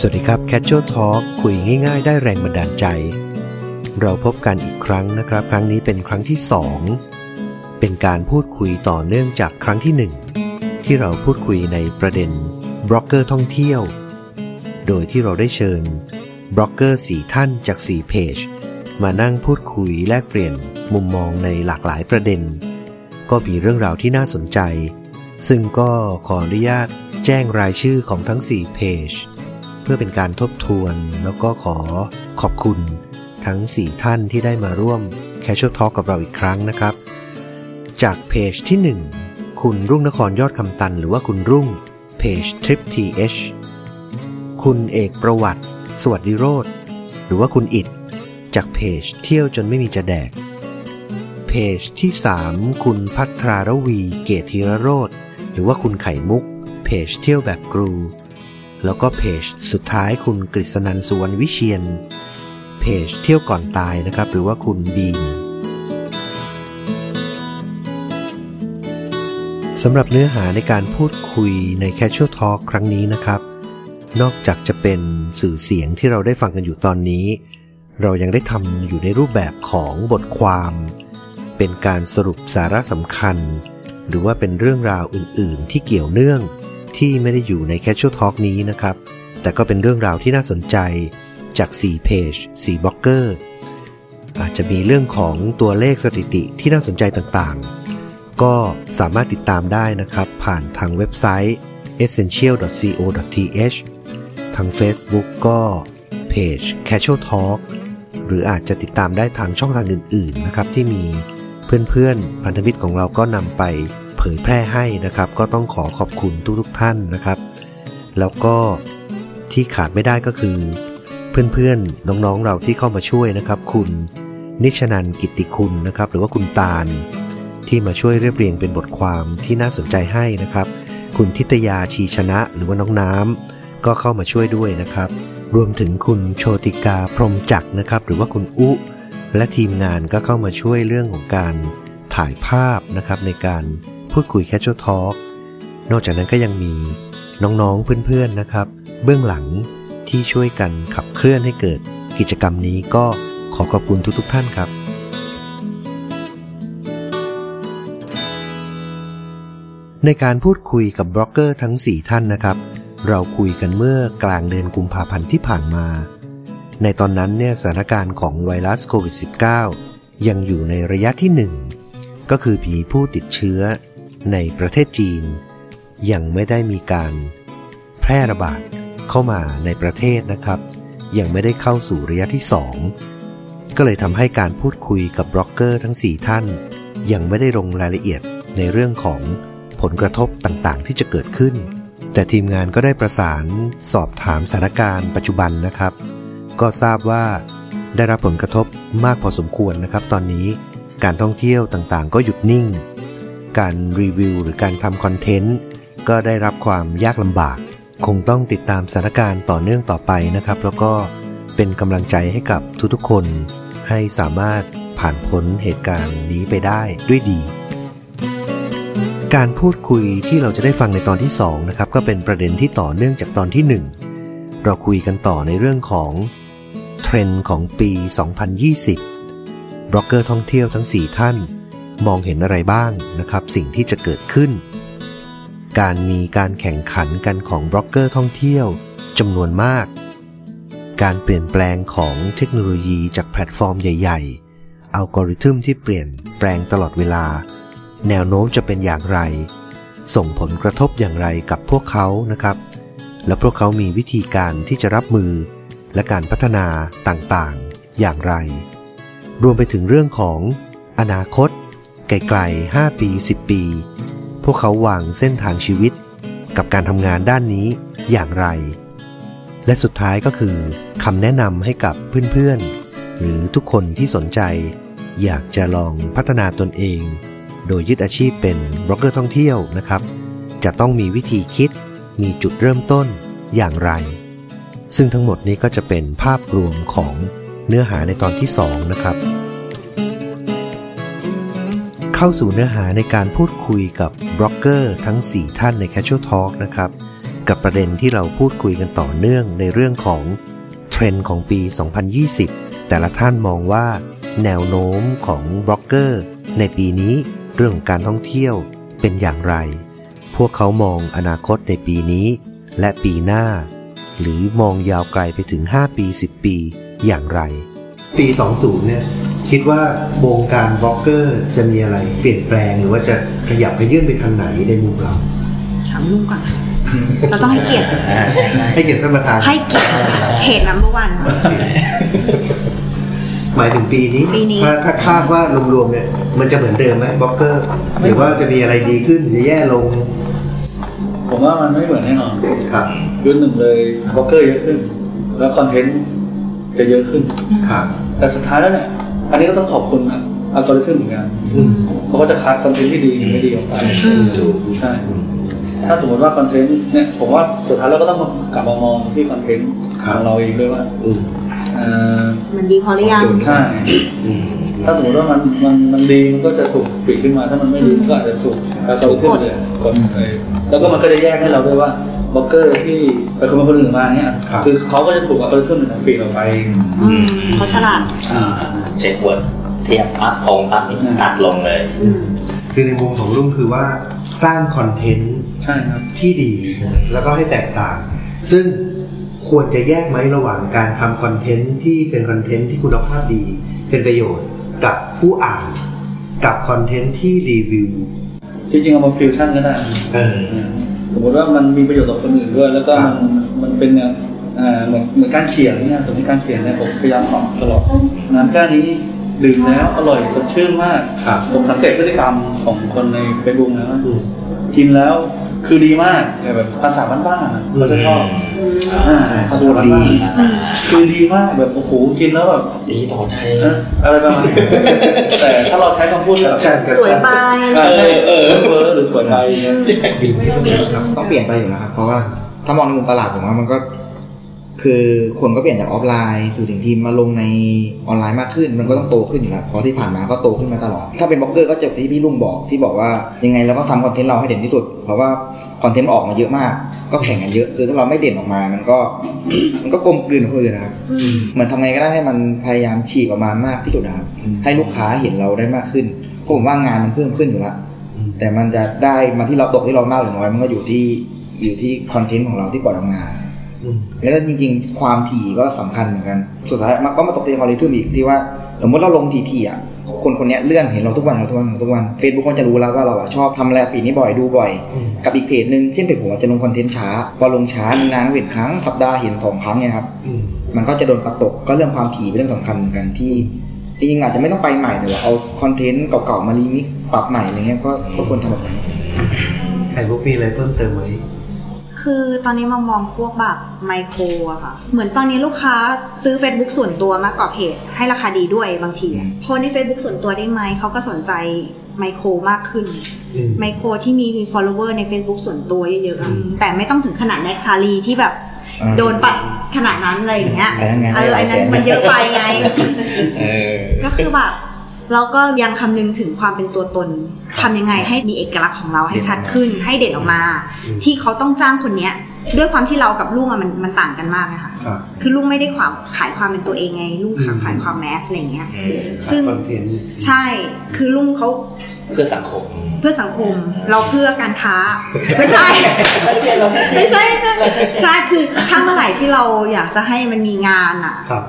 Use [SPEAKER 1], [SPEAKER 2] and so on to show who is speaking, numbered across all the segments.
[SPEAKER 1] สวัสดีครับ Casual Talk คุยง่ายๆ ได้แรงบันดาลใจ เราพบกันอีกครั้งนะครับ ครั้งนี้เป็นครั้งที่ 2 เป็นการพูดคุยต่อเนื่องจากครั้งที่ 1 ที่เราพูดคุยในประเด็นบล็อกเกอร์ท่องเที่ยว โดยที่เราได้เชิญบล็อกเกอร์สี่ท่านจาก4เพจมานั่งพูดคุยแลกเปลี่ยนมุมมองในหลากหลายประเด็น ก็มีเรื่องราวที่น่าสนใจ ซึ่งก็ขออนุญาตแจ้งรายชื่อของทั้ง4เพจ พื่อเป็นการทบทวน แล้วก็ขอขอบคุณทั้ง 4 ท่านที่ได้มาร่วม Casual Talk กับเราอีกครั้งนะครับ จากเพจที่ 1 คุณรุ่งนครยอดคำตัน หรือว่าคุณรุ่งเพจ Trip TH คุณเอกประวัติ สวัสดิโรธหรือว่าคุณอิดจากเพจเที่ยวจนไม่มีจะแดก เพจที่ 3 คุณพัทรารวีเกตธีรโรธหรือว่าคุณไข่มุก เพจเที่ยวแบบกรู แล้วก็เพจสุดท้ายคุณกฤษณันสุวรรณวิเชียน เพจเที่ยวก่อนตายนะครับ หรือว่าคุณบีมสำหรับเนื้อหาในการพูดคุยใน Casual Talk ครั้งนี้นะครับ นอกจากจะเป็นสื่อเสียงที่เราได้ฟังกันอยู่ตอนนี้ เรายังได้ทำอยู่ในรูปแบบของบทความ เป็นการสรุปสาระสำคัญ หรือว่าเป็นเรื่องราวอื่น ๆ ที่เกี่ยวเนื่อง ที่ไม่ได้อยู่ใน Casual Talk นี้นะครับ แต่ก็เป็นเรื่องราวที่น่าสนใจจาก 4 เพจ4บล็อกเกอร์อาจจะมีเรื่องของตัวเลขสถิติที่น่าสนใจต่างๆ ก็สามารถติดตามได้นะครับ ผ่านทางเว็บไซต์ essential.co.th ทาง Facebook ก็เพจ Casual Talk หรืออาจจะติดตามได้ทางช่องทางอื่น ๆ นะครับ ที่มีเพื่อนๆ พันธมิตรของเราก็นำไป เผยแพร่ให้นะครับ ก็ต้องขอขอบคุณทุกๆท่านนะครับ แล้วก็ที่ขาดไม่ได้ก็คือ เพื่อนๆน้องๆเราที่เข้ามาช่วยนะครับ คุณนิชนันกิติคุณนะครับ หรือว่าคุณตาล ที่มาช่วยเรียบเรียงเป็นบทความที่น่าสนใจให้นะครับ คุณทิตยาชีชนะหรือว่าน้องน้ำก็เข้ามาช่วยด้วยนะครับ รวมถึงคุณโชติกาพรมจักนะครับ หรือว่าคุณอุและทีมงานก็เข้ามาช่วยเรื่องของการถ่ายภาพนะครับในการ พูดคุยแคชชวลทอล์กนอกจากนั้นก็ยังมีน้องๆเพื่อนๆนะครับ เบื้องหลังที่ช่วยกันขับเคลื่อนให้เกิดกิจกรรมนี้ก็ขอขอบคุณทุกๆท่านครับในการพูดคุยกับบล็อกเกอร์ทั้ง 4 ท่านนะครับ เราคุยกันเมื่อกลางเดือนกุมภาพันธ์ที่ผ่านมา ในตอนนั้นเนี่ยสถานการณ์ของไวรัสโควิด -19 ยังอยู่ในระยะที่ 1 ก็คือมีผู้ติดเชื้อ ในประเทศจีน ยังไม่ได้มีการแพร่ระบาดเข้ามาในประเทศนะครับ ยังไม่ได้เข้าสู่ระยะที่ 2 ก็เลยทำให้การพูดคุยกับบล็อกเกอร์ทั้ง 4 ท่าน ยังไม่ได้ลงรายละเอียดในเรื่องของผลกระทบต่างๆ ที่จะเกิดขึ้น แต่ทีมงานก็ได้ประสานสอบถามสถานการณ์ปัจจุบันนะครับ ก็ทราบว่าได้รับผลกระทบมากพอสมควรนะครับ ตอนนี้การท่องเที่ยวต่างๆ ก็หยุดนิ่ง การรีวิวหรือการทำคอนเทนต์ก็ได้รับความยากลำบาก คงต้องติดตามสถานการณ์ต่อเนื่องต่อไปนะครับ แล้วก็เป็นกำลังใจให้กับทุกๆคน ให้สามารถผ่านพ้นเหตุการณ์นี้ไปได้ด้วยดี การพูดคุยที่เราจะได้ฟังในตอนที่2นะครับก็เป็นประเด็นที่ต่อเนื่องจากตอนที่ 1 เราคุยกันต่อในเรื่องของเทรนด์ของปี 2020 บล็อกเกอร์ท่องเที่ยวทั้ง 4 ท่าน มองเห็นอะไรบ้างนะครับ สิ่งที่จะเกิดขึ้น การมีการแข่งขันกันของบล็อกเกอร์ท่องเที่ยวจำนวนมาก การเปลี่ยนแปลงของเทคโนโลยีจากแพลตฟอร์มใหญ่ ๆ อัลกอริทึมที่เปลี่ยนแปลงตลอดเวลา แนวโน้มจะเป็นอย่างไร ส่งผลกระทบอย่างไรกับพวกเขานะครับ และพวกเขามีวิธีการที่จะรับมือ และการพัฒนาต่างๆ อย่างไร รวมไปถึงเรื่องของอนาคต ไกลๆ 5 ปี 10 ปี พวกเขาวางเส้นทางชีวิต กับการทำงานด้านนี้อย่างไร และสุดท้ายก็คือคำแนะนำให้กับเพื่อนๆ หรือทุกคนที่สนใจ อยากจะลองพัฒนาตนเอง โดยยึดอาชีพเป็นบล็อกเกอร์ท่องเที่ยวนะครับ จะต้องมีวิธีคิด มีจุดเริ่มต้นอย่างไร ซึ่งทั้งหมดนี้ก็จะเป็นภาพรวมของเนื้อหาในตอนที่ 2 นะครับ เข้าสู่เนื้อหาในการพูดคุยกับบล็อกเกอร์ทั้ง 4 ท่านใน Casual Talk นะครับ กับประเด็นที่เราพูดคุยกันต่อเนื่องในเรื่องของเทรนด์ของปี 2020 แต่ละท่านมองว่า แนวโน้มของบล็อกเกอร์ในปีนี้เรื่องของการท่องเที่ยวเป็นอย่างไร พวกเขามองอนาคตในปีนี้ และปีหน้า หรือมองยาวไกลไปถึง 5 ปี 10 ปีอย่างไร ปี 20เนี่ย คิดว่าวงการบล็อกเกอร์จะมีอะไรเปลี่ยนแปลงหรือว่าจะขยับเขยื้อนไปทางไหนในมุมเรา
[SPEAKER 2] ถามลุงก่อนค่ะเราต้องให้เกียรติ
[SPEAKER 3] อ่าใช่ใช่
[SPEAKER 1] ให้เกียรติท่านประธาน
[SPEAKER 2] ให้เกียรติเพจ number one
[SPEAKER 1] หมายถึงปีนี้
[SPEAKER 2] ปีนี้
[SPEAKER 1] ถ้าถ้าคาดว่ารวมๆเนี่ยมันจะเหมือนเดิมไหมบล็อกเกอร์ หรือว่าจะมีอะไรดีขึ้นหรือแย่ลง
[SPEAKER 3] ผมว่ามันไม่เหมือนแน่นอน
[SPEAKER 1] ครับ
[SPEAKER 3] ยุคหนึ่งเลยบล็อกเกอร์เยอะขึ้น แล้วคอนเทนต์จะเยอะขึ้น
[SPEAKER 1] ครับ
[SPEAKER 3] แต่สุดท้ายแล้วเนี่ย อันนี้ก็ต้องขอบคุณอัลกอริทึมเหมือนกัน
[SPEAKER 1] อืม
[SPEAKER 3] เขาก็จะคัดคอนเทนต์ที่ดีหรือไม่ดีออกไปใช่ถ้าสมมติว่าคอนเทนต์เนี่ยผมว่าสุดท้ายเราก็ต้องกลับมามองที่คอนเทนต์ของเราเองด้วยว่า
[SPEAKER 1] อืม
[SPEAKER 3] เอ่อ
[SPEAKER 2] มันดีพอหรือยัง
[SPEAKER 3] ใช่
[SPEAKER 1] อืม
[SPEAKER 3] ถ้าสมมติว่ามันมันมันดีมันก็จะถูก feed ขึ้นมา ถ้ามันไม่ดีมันก็อาจจะถูกอัลกอริทึมเนี่ยกดไปแล้วก็มันก็จะแยกให้เราด้วยว่าบล็อกเกอร์ที่ไปคนมาคนอื่นมาเนี่ยคือเขาก็จะถูกอัลกอริทึมเนี่ย feed ออกไป
[SPEAKER 2] อืมเขาฉลาด
[SPEAKER 4] อ่า เช็คเวิร์ดเทียบอัพตรงอัพตัดลงเลย
[SPEAKER 2] อืม
[SPEAKER 1] คือในมุมของลุงคือว่าสร้างคอนเทนต์
[SPEAKER 3] ใช่ครับ
[SPEAKER 1] ที่ดีนะแล้วก็ให้แตกต่าง ซึ่งควรจะแยกไหมระหว่างการทำคอนเทนต์ที่เป็นคอนเทนต์ที่คุณภาพดี เป็นประโยชน์กับผู้อ่าน กับคอนเทนต์ที่รีวิว
[SPEAKER 3] จริงๆเอามาฟิวชั่นก็ได้
[SPEAKER 1] เออ
[SPEAKER 3] สมมติว่ามันมีประโยชน์ต่อคนอื่นด้วย แล้วก็
[SPEAKER 1] ครั
[SPEAKER 3] มั
[SPEAKER 1] บ
[SPEAKER 3] นมันเป็นแนวอ่าเหมือนเหมือนการเขียนเนี่ยสมมติการเขียนเนี่ยผมพยายามปรับตลอดน้ำ แก้วนี้ดื่มแล้วอร่อยสดชื่นมาก
[SPEAKER 1] ครับ
[SPEAKER 3] ผมสังเกตพฤติกรรมของคนใน Facebook นะว่า
[SPEAKER 1] อืม
[SPEAKER 3] กินแล้วคือดีมากแต่แบบภาษาบ้านๆอะเขาจะชอบ
[SPEAKER 2] อืม
[SPEAKER 3] อ่าภาษาบ้าน
[SPEAKER 1] ดี
[SPEAKER 3] ๆคือดีมากแบบโอ้โหกินแล้วแบบ
[SPEAKER 4] ดีต่อใจ
[SPEAKER 3] เอ๊ะอะไรประมาณนี้แต่ถ้าเราใช้คำพูดแบบ
[SPEAKER 1] ใช่ครับ
[SPEAKER 2] สวยไป
[SPEAKER 3] อ่าใช่เออเวอร์หรือสวยไปเนี่ย
[SPEAKER 1] ดีที่ต้องครับ
[SPEAKER 5] ต้องเปลี่ยนไปอยู่แล้วครับเพราะว่าถ้ามองในมุมตลาดผมว่ามันก็ คือคนก็เปลี่ยนจากออฟไลน์สื่อสิ่งพิมพ์มาลงในออนไลน์มากขึ้น มันก็ต้องโตขึ้นอยู่แล้วเพราะที่ผ่านมาก็โตขึ้นมาตลอด ถ้าเป็นบล็อกเกอร์ก็จะที่พี่ลุงบอกที่บอกว่ายังไงเราก็ทำคอนเทนต์เราให้เด่นที่สุด เพราะว่าคอนเทนต์ออกมาเยอะมาก ก็แข่งกันเยอะคือถ้าเราไม่เด่นออกมา มันก็มันก็กลมกลืนกับคนอื่นนะครับเหมือนทำไงก็ได้ให้มันพยายามฉีกออกมามากที่สุดนะครับให้ลูกค้าเห็นเราได้มากขึ้นเพราะผมว่างานมันเพิ่มขึ้นอยู่แล้วแต่มันจะได้มาที่เราตกที่เรามากหรือน้อยมันก็อยู่ที่อยู่ที่คอนเทนต์ของเราที่ปล่อยออกมา
[SPEAKER 1] อืม
[SPEAKER 5] แล้วก็จริงๆ ความถี่ก็สำคัญเหมือนกัน สุดท้ายมันก็มาตกที่คอริทึมอีกที่ว่า สมมติเราลงทีๆอะคนคนเนี้ยเลื่อนเห็นเราทุกวันเราทุกวันเราทุกวัน Facebook มันจะรู้แล้วว่าเราอะชอบทำอะไรกับเพจนี้บ่อยดูบ่อย
[SPEAKER 1] อืม
[SPEAKER 5] กับอีกเพจหนึ่งเช่นเพจผมอาจจะลงคอนเทนต์ช้า พอลงช้านานๆก็เห็นครั้งสัปดาห์เห็นสองครั้งเนี่ยครับ
[SPEAKER 1] อืม
[SPEAKER 5] มันก็จะโดนปัดตกก็เรื่องความถี่เป็นเรื่องสำคัญเหมือนกันที่จริงๆอาจจะไม่ต้องไปใหม่แต่ว่าเอาคอนเทนต์เก่าๆมารีมิกซ์ปรับใหม่อะไรเงี้ยก็ก็ควรทำแบบนั้น
[SPEAKER 1] ไข่พวกมีอะไรเพิ่มเติมไหม
[SPEAKER 2] คือตอนนี้มามองพวกแบบไมโครอะค่ะ เหมือนตอนนี้ลูกค้าซื้อ Facebook ส่วนตัวมากกว่าเพจให้ราคาดีด้วยบางทีอะโพสต์ใน Facebook ส่วนตัวได้ไหม เขาก็สนใจไมโครมากขึ้น
[SPEAKER 1] อืม
[SPEAKER 2] ไมโครที่มี follower ใน Facebook ส่วนตัวเยอะๆอะแต่ไม่ต้องถึงขนาดแน็กซารีที่แบบ
[SPEAKER 5] อ่า
[SPEAKER 2] โดนปัดขนาดนั้นอะไรอย่างเงี้ย
[SPEAKER 5] อันนั้นไง
[SPEAKER 2] เออ
[SPEAKER 5] ได้หลา
[SPEAKER 2] อั
[SPEAKER 5] ย
[SPEAKER 2] นนั้น
[SPEAKER 5] แสน
[SPEAKER 2] มันเยอะไปไง
[SPEAKER 4] เออ
[SPEAKER 2] ก็คือแบบ เราก็ยังคำนึงถึงความเป็นตัวตนทำยังไงให้มีเอกลักษณ์ของเราให้ชัดขึ้น ให้เด่นออกมา ที่เขาต้องจ้างคนเนี้ยด้วยความที่เรากับลุงอะมันมันต่างกันมากนะคะ
[SPEAKER 1] ครับ
[SPEAKER 2] คือลุงไม่ได้ความขายความเป็นตัวเองไงลุงขาย
[SPEAKER 1] อืม
[SPEAKER 2] ขายความแมสอะไรอย่างเงี้ย
[SPEAKER 4] อืม
[SPEAKER 2] ซึ่ง
[SPEAKER 1] คอนเทนต์
[SPEAKER 2] ใช่คือลุงเขา
[SPEAKER 4] เพื่อสังคม
[SPEAKER 2] เพื่อสังคมเราเพื่อการค้าไม่ใช่ไม่ใช่ไม่ใช่ใช่คือถ้าเมื่อไหร่ที่เราอยากจะให้มันมีงานอะ
[SPEAKER 1] ครับ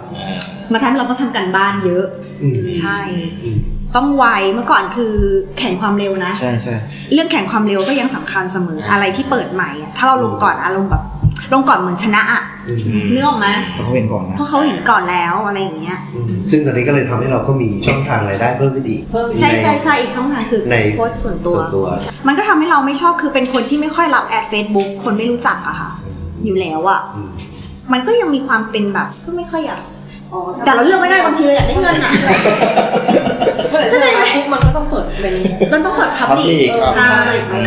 [SPEAKER 2] มาทำให้เราต้องทำกันบ้านเยอะ
[SPEAKER 1] อืม
[SPEAKER 2] ใช่
[SPEAKER 1] อืม
[SPEAKER 2] ต้องไวเมื่อก่อนคือแข่งความเร็วนะ
[SPEAKER 5] ใช่ใช่
[SPEAKER 2] เรื่องแข่งความเร็วก็ยังสำคัญเสมออะไรที่เปิดใหม่อะถ้าเราลงก่อนอารมณ์แบบลงก่อนเหมือนชนะอะ
[SPEAKER 1] อืม
[SPEAKER 2] เนื้อออกไหม
[SPEAKER 5] เพราะเขาเห็นก่อนแล้ว
[SPEAKER 2] เพราะเขาเห็นก่อนแล้วอะไรอย่างเงี้ย
[SPEAKER 1] อืมซึ่งตอนนี้ก็เลยทำให้เราก็มีช่องทางรายได้เพิ่มขึ้นอีก
[SPEAKER 2] ใช่ใช่ใช่อีกช่องทางคือ
[SPEAKER 1] ใน
[SPEAKER 2] โพสต์ส่วนตัว
[SPEAKER 1] ส่วนตัว
[SPEAKER 2] มันก็ทำให้เราไม่ชอบคือเป็นคนที่ไม่ค่อยรับแอดเฟซบุ๊กคนไม่รู้จักอะค่ะ อยู่แล้วอะ
[SPEAKER 1] อืม
[SPEAKER 2] มันก็ยังมีความเป็นแบบก็ไม่ค่อยอยาก แต่เราเลือกไม่ได้บางทีเราอยากได้เงินอะ
[SPEAKER 6] เมื่อไหร่ที่เราปุ๊บมันก็ต้องเปิดเป็น
[SPEAKER 2] มันต้องเปิดพับลิ
[SPEAKER 4] public
[SPEAKER 2] กใช่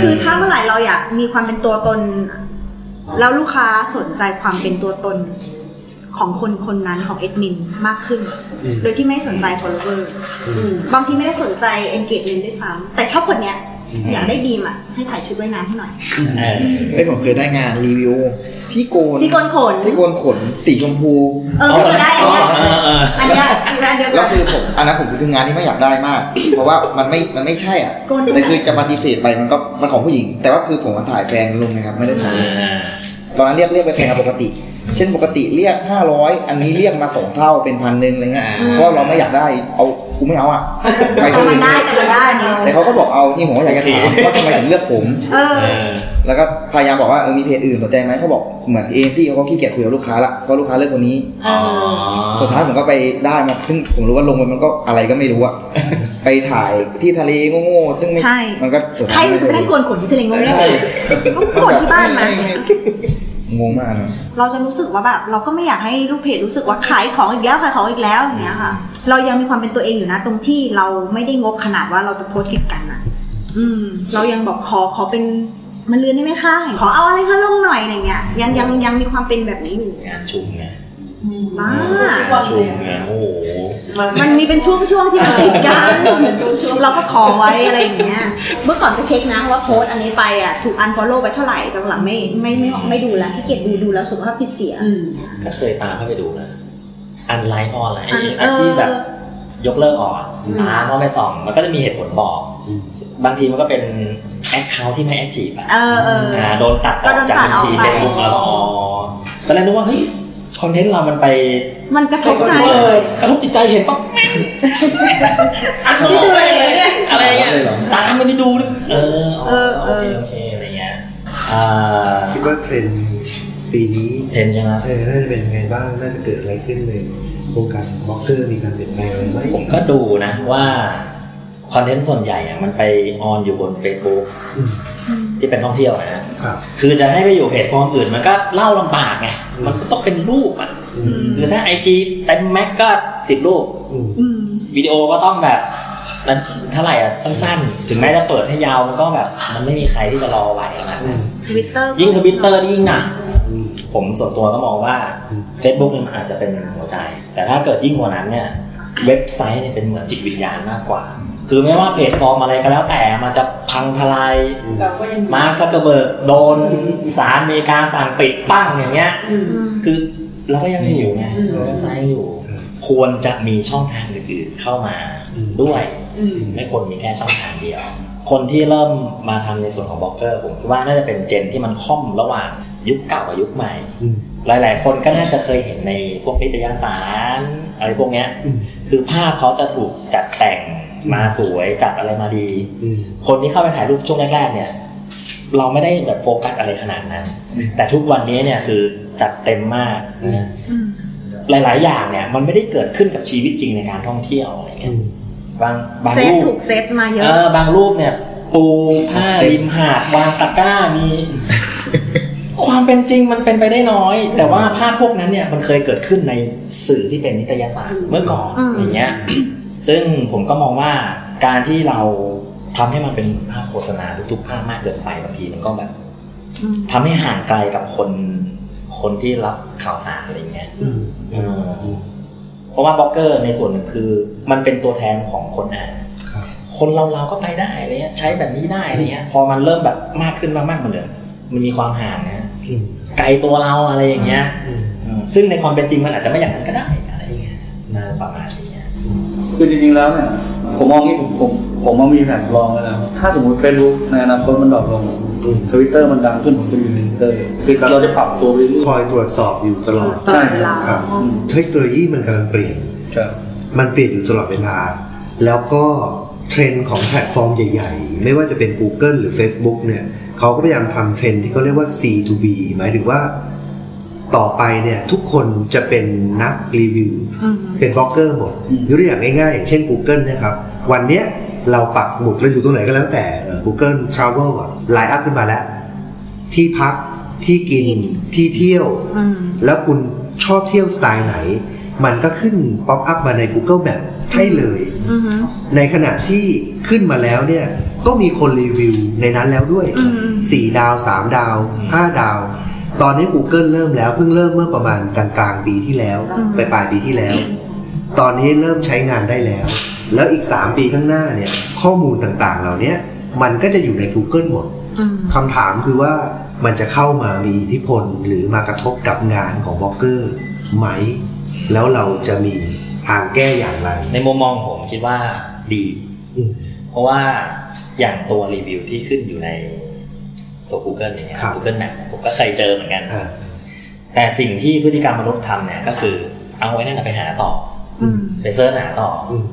[SPEAKER 2] คือถ้าเมื่อไหร่เราอยากมีความเป็นตัวตน แล้วลูกค้าสนใจความเป็นตัวตนของคนคนนั้นของเอดมินมากขึ้น
[SPEAKER 1] อืม
[SPEAKER 2] โดยที่ไม่สนใจ follower
[SPEAKER 1] อืม
[SPEAKER 2] บางทีไม่ได้สนใจ engagement ด้วยซ้ำแต่ชอบคนเนี้ย อยากได้บีมอะให้ถ่ายชุดว่ายน้ำให้หน่อย
[SPEAKER 4] เออ
[SPEAKER 5] เอ้ยผมเคยได้งานรีวิว ที่โกน
[SPEAKER 2] ที่โกนขน
[SPEAKER 5] ที่โกนขนสีชมพู
[SPEAKER 2] เออไม่เคยได้อันเนี้ย
[SPEAKER 4] เออเออ
[SPEAKER 2] อันเนี้ยอีกอันเดียว
[SPEAKER 5] แล้
[SPEAKER 2] กั
[SPEAKER 5] วนคือผมอันนั้นผมคืองานที่ไม่อยากได้มาก เพราะว่ามันไม่มันไม่ใช่อะ
[SPEAKER 2] โกนตรงไหน
[SPEAKER 5] แต่คือจะปฏิเสธไปมันก็มันของผู้หญิง แต่ว่าคือผมมาถ่ายแฟนลงนะครับไม่ได้ถ่ายลง
[SPEAKER 4] อ่า
[SPEAKER 5] ตอนนั้นเรียกเรียกไปแพงกว่าปกติ เช่นปกติเรียก 500 อันนี้เรียกมาสองเท่าเป็นพันหนึ่งอะไรเงี้ยเพราะว่าเราไม่อยากได้เอากูไม่เอาอะไปค
[SPEAKER 2] แต่
[SPEAKER 5] น
[SPEAKER 2] มั
[SPEAKER 5] อื่
[SPEAKER 2] น
[SPEAKER 5] น
[SPEAKER 2] ได้แต่มันได้อันนี้
[SPEAKER 5] แต่เขาก็บอกเอานี่ผมก็อยากจะถามว่าทำไมถึงเลือกผม
[SPEAKER 2] เออ
[SPEAKER 4] เออ
[SPEAKER 5] แล้วก็พยายามบอกว่าเออมีเพจอื่นสนใจไหมเขาบอกเหมือนเอเซี่เขาก็ขี้เกียจคุยกับลูกค้าละเพราะลูกค้าเลือกคนนี้
[SPEAKER 2] เออ
[SPEAKER 5] สุดท้ายผมก็ไปได้มาซึ่งผมรู้ว่าลงไปมันก็อะไรก็ไม่รู้อะไปถ่ายที่ทะเลโง่ๆซึ่งไม่
[SPEAKER 2] ใช่
[SPEAKER 5] มันก็สุด
[SPEAKER 2] ใคร
[SPEAKER 5] ท้าย
[SPEAKER 2] มันจะไปนั่งโกนขนที่ทะเลงง
[SPEAKER 5] ใช่
[SPEAKER 2] ก็โกนที่บ้านมา
[SPEAKER 5] ไไงงมากนะ
[SPEAKER 2] เราจะรู้สึกว่าแบบเราก็ไม่อยากให้ลูกเพจรู้สึกว่าขายของอีกแล้วขายของอีกแล้วอย่างเงี้ยค่ะ เรายังมีความเป็นตัวเองอยู่นะ ตรงที่เราไม่ได้งบขนาดว่าเราจะโพสต์เก็บกันอะ อืม เรายังบอกขอขอเป็นมันเรือนได้ไหมคะขอเอาอะไรเขาลงหน่อยอะไรเงี้ยยังยังยังมีความเป็นแบบนี้อยู่
[SPEAKER 4] งานชุมไง
[SPEAKER 2] บ้า
[SPEAKER 4] งานชุมไงโอ้โห
[SPEAKER 2] มันมีเป็นช่วงช่วงๆที่มันติดกันเราก็ขอไว้อะไรอย่างเงี้ย เมื่อก่อนก็เช็คนะว่าโพสต์อันนี้ไปอะถูก unfollow ไปเท่าไหร่ตอนหลังไม่ไม่ไม่ไม่ดูแล้วที่เกียจดูดูแล้วสุขภาพจิตเสีย
[SPEAKER 4] ก็เคยตามเข้าไปดูนะ unlike unlike ไอ้อันไอ้ที่
[SPEAKER 2] เออ
[SPEAKER 4] แบบยกเลิกออกอะอ่าพอไปส่อง มันก็จะมีเหตุผลบอก บางทีมันก็เป็น account ที่ไม่ active อะ
[SPEAKER 2] เออเออ
[SPEAKER 4] อ่าโดนตัดอ
[SPEAKER 2] ก็
[SPEAKER 4] อก
[SPEAKER 2] โดน
[SPEAKER 4] จาก
[SPEAKER 2] ตัด
[SPEAKER 4] บัญชี
[SPEAKER 2] ออกไป
[SPEAKER 4] เฟซบุ๊กแล้วก็อ๋อตอนแรกนึกว่าเฮ้ย คอนเทนต์เรามันไป
[SPEAKER 2] มันกระทบใจ
[SPEAKER 4] เออกระทบจิตใจเห็นปั๊บแม่งอันนี้ดูอะไรเนี่ยอะไรเงี้ย
[SPEAKER 5] เลยเหรอ
[SPEAKER 4] ตามมันไปดูดิเอออ๋อ
[SPEAKER 2] เออเอ
[SPEAKER 4] โอ
[SPEAKER 2] อ
[SPEAKER 4] เคโอเคอะไรเงี้ยอ่า
[SPEAKER 1] คิดว่าเทรนด์ปีนี้
[SPEAKER 4] เทรนด์ใช่ไหม
[SPEAKER 1] เออน่าจะเป็นไงบ้างน่าจะเกิดอะไรขึ้นในวงการบล็อกเกอร์มีการเปลี่ยนแปลงอะไรไหม
[SPEAKER 4] ผมก็ดูนะว่าคอนเทนต์ส่วนใหญ่อะมันไป on อยู่บน Facebook
[SPEAKER 1] อืม
[SPEAKER 4] ที่เป็นท่องเที่ยวนะฮะ
[SPEAKER 1] ครับ
[SPEAKER 4] คือจะให้ไปอยู่แพลตฟอร์มอื่นมันก็เล่าลำบากไงมันก็ต้องเป็นรูปอะ
[SPEAKER 1] อืม
[SPEAKER 4] คือถ้าไอจีเต็ม max ก็สิบรูป
[SPEAKER 1] อืม
[SPEAKER 2] อืม
[SPEAKER 4] วิดีโอก็ต้องแบบนั้นเท่าไหร่อะสั้นๆ ถึงแม้จะเปิดให้ยาวมันก็แบบ มันไม่มีใครที่จะรอไหวขนาดนั้น
[SPEAKER 2] ทวิตเตอร์
[SPEAKER 4] ยิ่งทวิตเตอร์ยิ่งหนัก
[SPEAKER 1] อืม
[SPEAKER 4] ผมส่วนตัวก็มองว่า
[SPEAKER 1] อืม
[SPEAKER 4] Facebook เนี่ยมันอาจจะเป็นหัวใจ แต่ถ้าเกิดยิ่งกว่านั้นเนี่ย เว็บไซต์เนี่ยเป็นเหมือนจิตวิญญาณมากกว่า คือไม่ว่าแพลตฟอร์มอะไรก็แล้วแต่มันจะพังทลาย
[SPEAKER 6] เราก็ยัง
[SPEAKER 4] มาร์คซักเกอร์เบิร์กโดนศาลอเมริกาสั่งปิดปั้งอย่างเงี้ย
[SPEAKER 6] อืม
[SPEAKER 2] อืม
[SPEAKER 4] คือเราก็ยังอยู่ไง
[SPEAKER 6] อืม
[SPEAKER 4] เว็บไซต์ยังอยู่
[SPEAKER 1] ครับ
[SPEAKER 4] ควรจะมีช่องทางอื่นๆเข้ามา
[SPEAKER 1] อืม
[SPEAKER 4] ด้วย
[SPEAKER 6] อืม
[SPEAKER 4] ไม่ควรมีแค่ช่องทางเดียว คนที่เริ่มมาทำในส่วนของบล็อกเกอร์ผมคิดว่าน่าจะเป็น gen ที่มันคร่อมระหว่างยุคเก่ากับยุคใหม่
[SPEAKER 1] อืม
[SPEAKER 4] หลาย ๆ คนก็น่าจะเคยเห็นในพวกนิตยสารอะไรพวกเนี้ย
[SPEAKER 1] อืม
[SPEAKER 4] คือภาพเขาจะถูกจัดแต่ง มาสวยจัดอะไรมาดี
[SPEAKER 1] อืม
[SPEAKER 4] คนที่เข้าไปถ่ายรูปช่วงแรกๆเนี่ย เราไม่ได้แบบโฟกัสอะไรขนาดนั้น แต่ทุกวันนี้เนี่ยคือจัดเต็มมากนะ
[SPEAKER 2] อืม
[SPEAKER 4] หลาย ๆ อย่างเนี่ย มันไม่ได้เกิดขึ้นกับชีวิตจริงในการท่องเที่ยวอะไร
[SPEAKER 1] อื
[SPEAKER 4] เงี้ย
[SPEAKER 1] ม
[SPEAKER 4] บางบาง
[SPEAKER 2] เซต
[SPEAKER 4] รูป
[SPEAKER 2] ถูกเซตมาเย
[SPEAKER 4] เอ
[SPEAKER 2] อะ
[SPEAKER 4] อบางรูปเนี่ย ปูผ้าริมหาดวางตะกร้ามีความเป็นจริงมันเป็นไปได้น้อย แต่ว่าภาพพวกนั้นเนี่ยมันเคยเกิดขึ้นในสื่อที่เป็นนิตยสารเมื่อก่อน
[SPEAKER 2] อืม
[SPEAKER 4] อย่างเงี้ย ซึ่งผมก็มองว่าการที่เราทำให้มันเป็นภาพโฆษณาทุกๆภาพมากเกินไปบางทีมันก็แบบ
[SPEAKER 2] อืม
[SPEAKER 4] ทำให้ห่างไกลกับคนคนที่รับข่าวสารอะไรเงี้ย
[SPEAKER 1] อืม
[SPEAKER 4] เออเพราะว่าบล็อกเกอร์ในส่วนหนึ่งคือ มันเป็นตัวแทนของคนอ่าน
[SPEAKER 1] ครับ
[SPEAKER 4] คนเราเราก็ไปได้อะไรเงี้ย ใช้แบบนี้ได้อะไรเงี้ย พอมันเริ่มแบบมากขึ้นมากๆเหมือนเดิมมันมีความห่างนะ
[SPEAKER 1] อืม
[SPEAKER 4] ไกลตัวเราอะไรอย่างเงี้ย
[SPEAKER 1] อืม
[SPEAKER 4] อืมซึ่งในความเป็นจริงมันอาจจะไม่อย่างนั้นก็ได้อะไรอย่างเงี้ยน่าจะประมาณนี้
[SPEAKER 3] คือจริงๆแล้วเนี่ยผมมองนี่ผมผมผมมองมีแผนรองไว้แล้วถ้าสมมติ Facebook ในอนาคตมัน drop ลง
[SPEAKER 1] อืม
[SPEAKER 3] ทวิตเตอร์มันดังขึ้นผมจะอยู่ในทวิตเตอร์คือเราจะปรับตัวไปเรื่อย
[SPEAKER 1] คอยตรวจสอบอยู่ตลอด
[SPEAKER 2] ตลอดเวลา
[SPEAKER 1] ครับ
[SPEAKER 3] อืม
[SPEAKER 1] เทคโนโลยีมันกำลังเปลี่ยน
[SPEAKER 3] ครับ
[SPEAKER 1] มันเปลี่ยนอยู่ตลอดเวลา แล้วก็เทรนด์ของแพลตฟอร์มใหญ่ ๆ ไม่ว่าจะเป็น Google หรือ Facebook เนี่ยเขาก็พยายามทำเทรนด์ที่เขาเรียกว่า C to B หมายถึงว่า ต่อไปเนี่ยทุกคนจะเป็นนักรีวิว
[SPEAKER 2] อืม
[SPEAKER 1] เป็นบล็อกเกอร์หมด
[SPEAKER 3] อืม
[SPEAKER 1] ยกตัวอย่างง่ายๆอย่างเช่น Google นะครับ วันเนี้ยเราปักหมุดเราอยู่ตรงไหนก็แล้วแต่เอ่อ Google Travel อะ line up ขึ้นมาแล้ว ที่พักที่กินที่เที่ยว
[SPEAKER 2] อืม
[SPEAKER 1] แล้วคุณชอบเที่ยวสไตล์ไหน มันก็ขึ้น pop up มาใน Google Map ให้เลย
[SPEAKER 2] อือฮึ
[SPEAKER 1] ในขณะที่ขึ้นมาแล้วเนี่ยก็มีคนรีวิวในนั้นแล้วด้วย
[SPEAKER 2] อืม
[SPEAKER 1] 4ดาว 3 ดาว 5 ดาว ตอนนี้ Google เริ่มแล้วเพิ่งเริ่มเมื่อประมาณกลางกลางๆปีที่แล้ว
[SPEAKER 2] อืม
[SPEAKER 1] ไปปลายปีที่แล้ว ตอนนี้เริ่มใช้งานได้แล้ว แล้วอีก 3 ปีข้างหน้าเนี่ย ข้อมูลต่างๆ เหล่าเนี้ยมันก็จะอยู่ใน Google หมด
[SPEAKER 2] อืม
[SPEAKER 1] คำถามคือว่ามันจะเข้ามามีอิทธิพลหรือมากระทบกับงานของบล็อกเกอร์ไหม แล้วเราจะมีทางแก้อย่างไร
[SPEAKER 4] ในมุมมองผมคิดว่าดี
[SPEAKER 1] อืม
[SPEAKER 4] เพราะว่าอย่างตัวรีวิวที่ขึ้นอยู่ใน ตัว Google อย่างเงี้ย
[SPEAKER 1] ครับ
[SPEAKER 4] Google Map ผมก็เคยเจอเหมือนกัน
[SPEAKER 1] อ่า
[SPEAKER 4] แต่สิ่งที่พฤติกรรมมนุษย์ทำเนี่ยก็คือเอาไว้นั่นนะไปหาต่อ
[SPEAKER 2] อืม
[SPEAKER 4] ไป search หาต่อ
[SPEAKER 1] อืม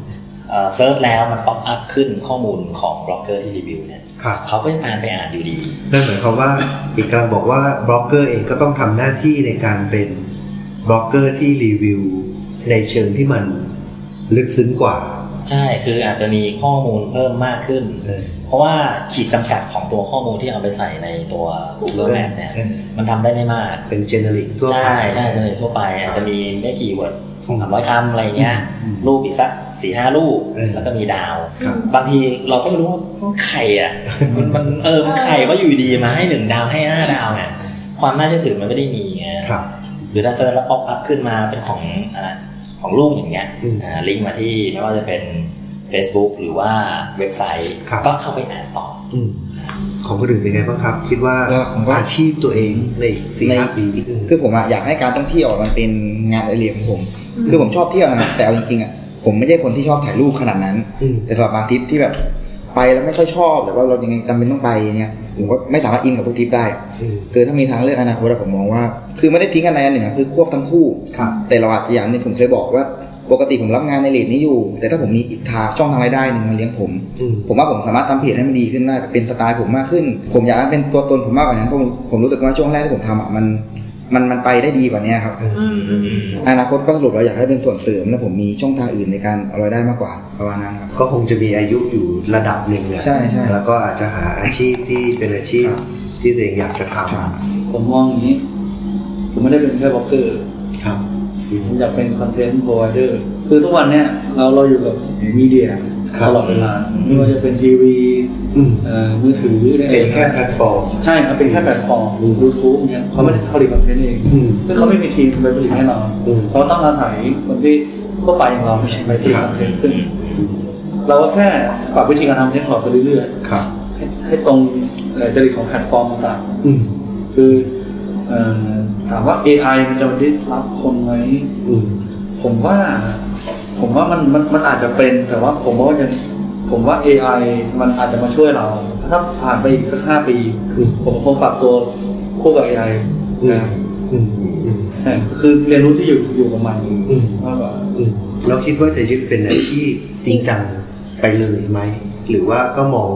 [SPEAKER 4] เอ่อ search แล้วมัน pop up ขึ้นข้อมูลของบล็อกเกอร์ที่รีวิวเนี่ย
[SPEAKER 1] ครับ
[SPEAKER 4] เขาก็จะตามไปอ่านอยู่ดี
[SPEAKER 1] นั่นหมายความว่าอีกการบอกว่าบล็อกเกอร์เองก็ต้องทำหน้าที่ในการเป็นบล็อกเกอร์ที่รีวิวในเชิงที่มันลึกซึ้งกว่า
[SPEAKER 4] ใช่คืออาจจะมีข้อมูลเพิ่มมากขึ้น
[SPEAKER 1] เออ
[SPEAKER 4] เพราะว่าขีดจำกัดของตัวข้อมูลที่เอาไปใส่ในตัว Google Map เนี่ย
[SPEAKER 1] เออ
[SPEAKER 4] มันทำได้ไม่มาก
[SPEAKER 1] เป็น generic ทั่วไป
[SPEAKER 4] ใช่ใช่จะในทั่วไป อาจจะมีไม่กี่ word สองสามร้อยคำอะไรเงี้ย
[SPEAKER 1] อืม
[SPEAKER 4] รูปอีกสักสี่ห้ารูป
[SPEAKER 1] เออ
[SPEAKER 4] แล้วก็มีดาว
[SPEAKER 1] ครับ
[SPEAKER 4] บางทีเราก็ไม่รู้ว่ามันใครอะมันมันเออมันใครว่าอยู่ดีมาให้หนึ่งดาวให้ห้าดาวเนี่ยความน่าเชื่อถือมันไม่ได้มีไง
[SPEAKER 1] ครับ
[SPEAKER 4] หรือถ้า search แล้ว pop up ขึ้นมาเป็นของอะไร ของลุงอย่างเงี้ย
[SPEAKER 1] อืม
[SPEAKER 4] อ่าลิงก์มาที่ไม่ว่าจะเป็น Facebook หรือว่าเว็บไซต์
[SPEAKER 1] ครับ
[SPEAKER 4] ก็เข้าไปอ่านต่อ
[SPEAKER 1] อืมของคนอื่นเป็นไงบ้างครับ คิดว่า
[SPEAKER 5] แล้วผมก็
[SPEAKER 1] อาชีพตัวเองในอีกสี่
[SPEAKER 5] ใน
[SPEAKER 1] ห้าปีอืม
[SPEAKER 5] คือผมอะอยากให้การท่องเที่ยวมันเป็นงานอดิเรกของผม คือผมชอบเที่ยวนะแต่เอาจริงๆอะผมไม่ใช่คนที่ชอบถ่ายรูปขนาดนั้น
[SPEAKER 1] อืม
[SPEAKER 5] แต่สำหรับบางทริปที่แบบไปแล้วไม่ค่อยชอบ แต่ว่าเรายังไงจำเป็นต้องไปเนี่ย ผมก็ไม่สามารถอินกับทุกทริปได้อะ
[SPEAKER 1] อืม
[SPEAKER 5] คือถ้ามีทางเลือกอนาคตอะผมมองว่า คือไม่ได้ทิ้งอันใดอันหนึ่งอะคือควบทั้งคู่
[SPEAKER 1] ครับ
[SPEAKER 5] แต่เราอาจจะอย่างหนึงผมเคยบอกว่า ปกติผมรับงานในเลทนี้อยู่ แต่ถ้าผมมีอีกทางช่องทางรายได้หนึ่งมาเลี้ยงผม
[SPEAKER 1] อืม
[SPEAKER 5] ผมว่าผมสามารถทำเพจให้มันดีขึ้นได้เป็นสไตล์ผมมากขึ้น ผมอยากให้เป็นตัวตนผมมากกว่านั้นเพราะผมผมรู้สึกว่าช่วงแรกที่ผมทำอะมัน มันมันไปได้ดีกว่านี้ครับ
[SPEAKER 1] เออ
[SPEAKER 2] อืมอืม
[SPEAKER 5] อนาคตก็สรุปเราอยากให้เป็นส่วนเสริมและผมมีช่องทางอื่นในการเอารายได้มากกว่าประมาณนั้นครับ
[SPEAKER 1] ก็คงจะมีอายุอยู่ระดับหนึ่งอะ
[SPEAKER 5] ใช่ใช่
[SPEAKER 1] แล้วก็อาจจะหาอาชีพที่เป็นอาชีพ
[SPEAKER 5] ครับ
[SPEAKER 1] ที่ตัวเองอยากจะท
[SPEAKER 5] ครับ
[SPEAKER 3] ผมมองอย่างนี้ ผมไม่ได้เป็นแค่บล็อกเกอร์ำ
[SPEAKER 1] ครับ
[SPEAKER 3] ผมอยากเป็น content provider คือทุกวันเนี้ยเราเราอยู่กับ media
[SPEAKER 1] ครับ
[SPEAKER 3] ตลอดเวลาไม่ว่าจะเป็นทีวี
[SPEAKER 1] อืม
[SPEAKER 3] เอ่อมือถือเนี่ย
[SPEAKER 1] เป็นแค่แพลตฟอร์ม
[SPEAKER 3] ใช่ครับเป็นแค่แพลตฟอร์ม
[SPEAKER 1] อืม
[SPEAKER 3] ยูทูบเนี่ยเขาไม่ได้ผลิต content เอง
[SPEAKER 1] อืม
[SPEAKER 3] ซึ่งเขาไม่มีทีมไปผลิตแน่นอน
[SPEAKER 1] อืม
[SPEAKER 3] เขาต้องอาศัยคนที่ทั่วไปอย่างเราไปผลิต
[SPEAKER 1] ครับ
[SPEAKER 3] คอนเทนต์ขึ้นเราก็แค่ปรับวิธีการทำคอนเทนต์ของเราไปเรื่อย
[SPEAKER 1] ครับ
[SPEAKER 3] ๆให้ให้ตรงเอ่อจริตของแพลตฟอร์มต่าง
[SPEAKER 1] อืม
[SPEAKER 3] ๆคือเอ่อถามว่า AI มันจะมาได้รับคนไหม
[SPEAKER 1] อืม
[SPEAKER 3] ผมว่า ผมว่ามันมันมันอาจจะเป็นแต่ว่าผมว่ายัง ผมว่า AI มันอาจจะมาช่วยเรา ถ้าผ่านไปอีกสักห้าปี
[SPEAKER 1] อืม
[SPEAKER 3] ผมคงปรับตัวคู่กับ AI
[SPEAKER 1] อืม
[SPEAKER 3] นะ
[SPEAKER 1] อืมอืม
[SPEAKER 3] ใช่คือเรียนรู้ที่อยู่อยู่กับมัน
[SPEAKER 1] อืม
[SPEAKER 3] มากกว่า
[SPEAKER 1] อืมเราคิดว่าจะยึดเป็นอาชีพจริงจังไปเลยไหม หรือว่าก็มอง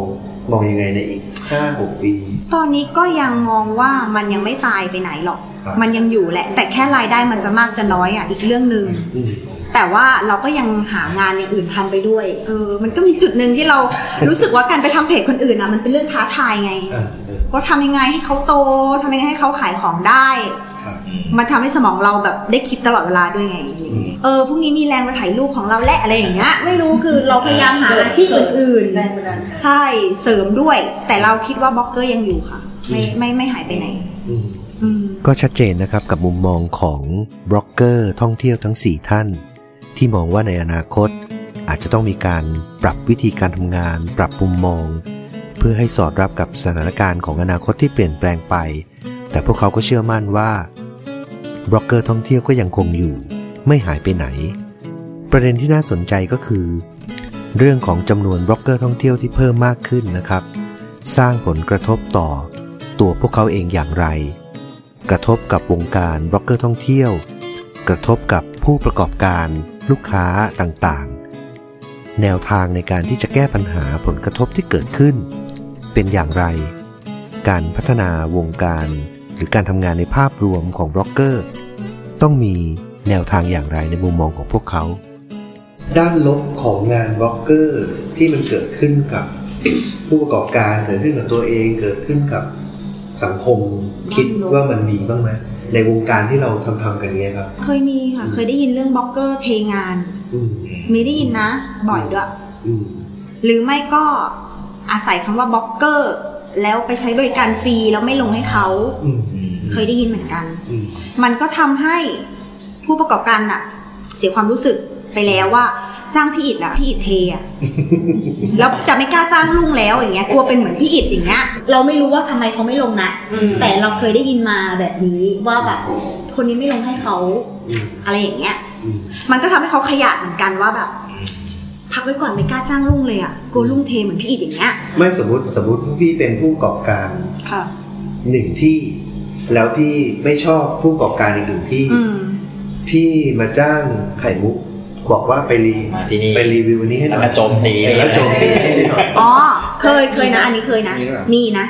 [SPEAKER 1] มองยังไงในอีกห้าหกปี
[SPEAKER 2] ตอนนี้ก็ยังมองว่ามันยังไม่ตายไปไหนหรอก
[SPEAKER 1] ครับ
[SPEAKER 2] มันยังอยู่แหละ แต่แค่รายได้มันจะมากจะน้อยอะอีกเรื่องหนึ่ง
[SPEAKER 1] อืม
[SPEAKER 2] แต่ว่าเราก็ยังหางานอย่างอื่นทำไปด้วยเออมันก็มีจุดหนึ่งที่เรารู้สึกว่าการไปทำเพจคนอื่นอะมันเป็นเรื่องท้าทายไง
[SPEAKER 1] เออเออ
[SPEAKER 2] ว่าทำยังไงให้เขาโตทำยังไงให้เขาขายของได้
[SPEAKER 1] ครับ
[SPEAKER 2] มันทำให้สมองเราแบบได้คิดตลอดเวลาด้วยไงอะไรอย่างเงี้ยเออพรุ่งนี้มีแรงมาถ่ายรูปของเราแหละอะไรอย่างเงี้ย ไม่รู้คือเราพยายามหาอาชีพอื่น
[SPEAKER 6] แรงบันดาลใจ
[SPEAKER 2] ๆใช่ เสริมด้วย แต่เราคิดว่าบล็อกเกอร์ยังอยู่ค่ะ ไม่ไม่ไม่หายไปไหน
[SPEAKER 1] อืม
[SPEAKER 2] อืม
[SPEAKER 1] ก็ชัดเจนนะครับกับมุมมองของบล็อกเกอร์ท่องเที่ยวทั้ง 4 ท่าน ที่มองว่าในอนาคต อาจจะต้องมีการปรับวิธีการทำงาน ปรับมุมมอง เพื่อให้สอดรับกับสถานการณ์ของอนาคตที่เปลี่ยนแปลงไป แต่พวกเขาก็เชื่อมั่นว่าบล็อกเกอร์ท่องเที่ยวก็ยังคงอยู่ ไม่หายไปไหน ประเด็นที่น่าสนใจก็คือ เรื่องของจำนวนบล็อกเกอร์ท่องเที่ยวที่เพิ่มมากขึ้นนะครับ สร้างผลกระทบต่อ ตัวพวกเขาเองอย่างไร กระทบกับวงการบล็อกเกอร์ท่องเที่ยว กระทบกับผู้ประกอบการ ลูกค้าต่างๆ แนวทางในการที่จะแก้ปัญหาผลกระทบที่เกิดขึ้น เป็นอย่างไร การพัฒนาวงการ หรือการทำงานในภาพรวมของบล็อกเกอร์ ต้องมีแนวทางอย่างไรในมุมมองของพวกเขา ด้านลบของงานบล็อกเกอร์ที่มันเกิดขึ้นกับผู้ประกอบการเกิดขึ้นกับตัวเองเกิดขึ้นกับสังคมคิดว่ามันมีบ้างไหม ในวงการที่เราทำทำๆกันเนี้ยครับ
[SPEAKER 2] เคยมีค่ะ เคยได้ยินเรื่องบล็อกเกอร์เทงาน
[SPEAKER 1] อืม
[SPEAKER 2] มีได้ยินนะ บ่อยด้วย
[SPEAKER 1] อืม
[SPEAKER 2] หรือไม่ก็อาศัยคำว่าบล็อกเกอร์ แล้วไปใช้บริการฟรีแล้วไม่ลงให้เขา
[SPEAKER 1] อืม
[SPEAKER 2] เคยได้ยินเหมือนกัน
[SPEAKER 1] อืม
[SPEAKER 2] มันก็ทำให้ผู้ประกอบการอะเสียความรู้สึกไปแล้วว่า จ้างพี่อิดอะพี่อิดเทอะแล้วจะไม่กล้าจ้างลุงแล้วอย่างเงี้ยกลัวเป็นเหมือนพี่อิดอย่างเงี้ยเราไม่รู้ว่าทำไมเขาไม่ลงนะ แต่เราเคยได้ยินมาแบบนี้ว่าแบบคนนี้ไม่ลงให้เขา
[SPEAKER 1] อืม
[SPEAKER 2] อะไรอย่างเงี้ย
[SPEAKER 1] อืม
[SPEAKER 2] มันก็ทำให้เขาขยาดเหมือนกันว่าแบบพักไว้ก่อนไม่กล้าจ้างลุงเลยอะกลัวลุงเทเหมือนพี่อิดอย่างเงี้ย
[SPEAKER 1] ไม่สมมติสมมติพี่เป็นผู้ประกอบการ
[SPEAKER 2] ค่ะ
[SPEAKER 1] หนึ่งที่แล้วพี่ไม่ชอบผู้ประกอบการอีกหนึ่งที่
[SPEAKER 2] อืม
[SPEAKER 1] พี่มาจ้างไข่มุก บอกว่าไปรี
[SPEAKER 4] มาที่นี่
[SPEAKER 1] ไปรีวิวอันนี้ให้หน่อย
[SPEAKER 4] แล้วก็โจมตี
[SPEAKER 1] แล้วโจมตีให้หน่อย
[SPEAKER 2] อ๋อ เคยเคยนะ อันนี้เคยนะ
[SPEAKER 5] มีด้วยเหรอ
[SPEAKER 2] มีนะ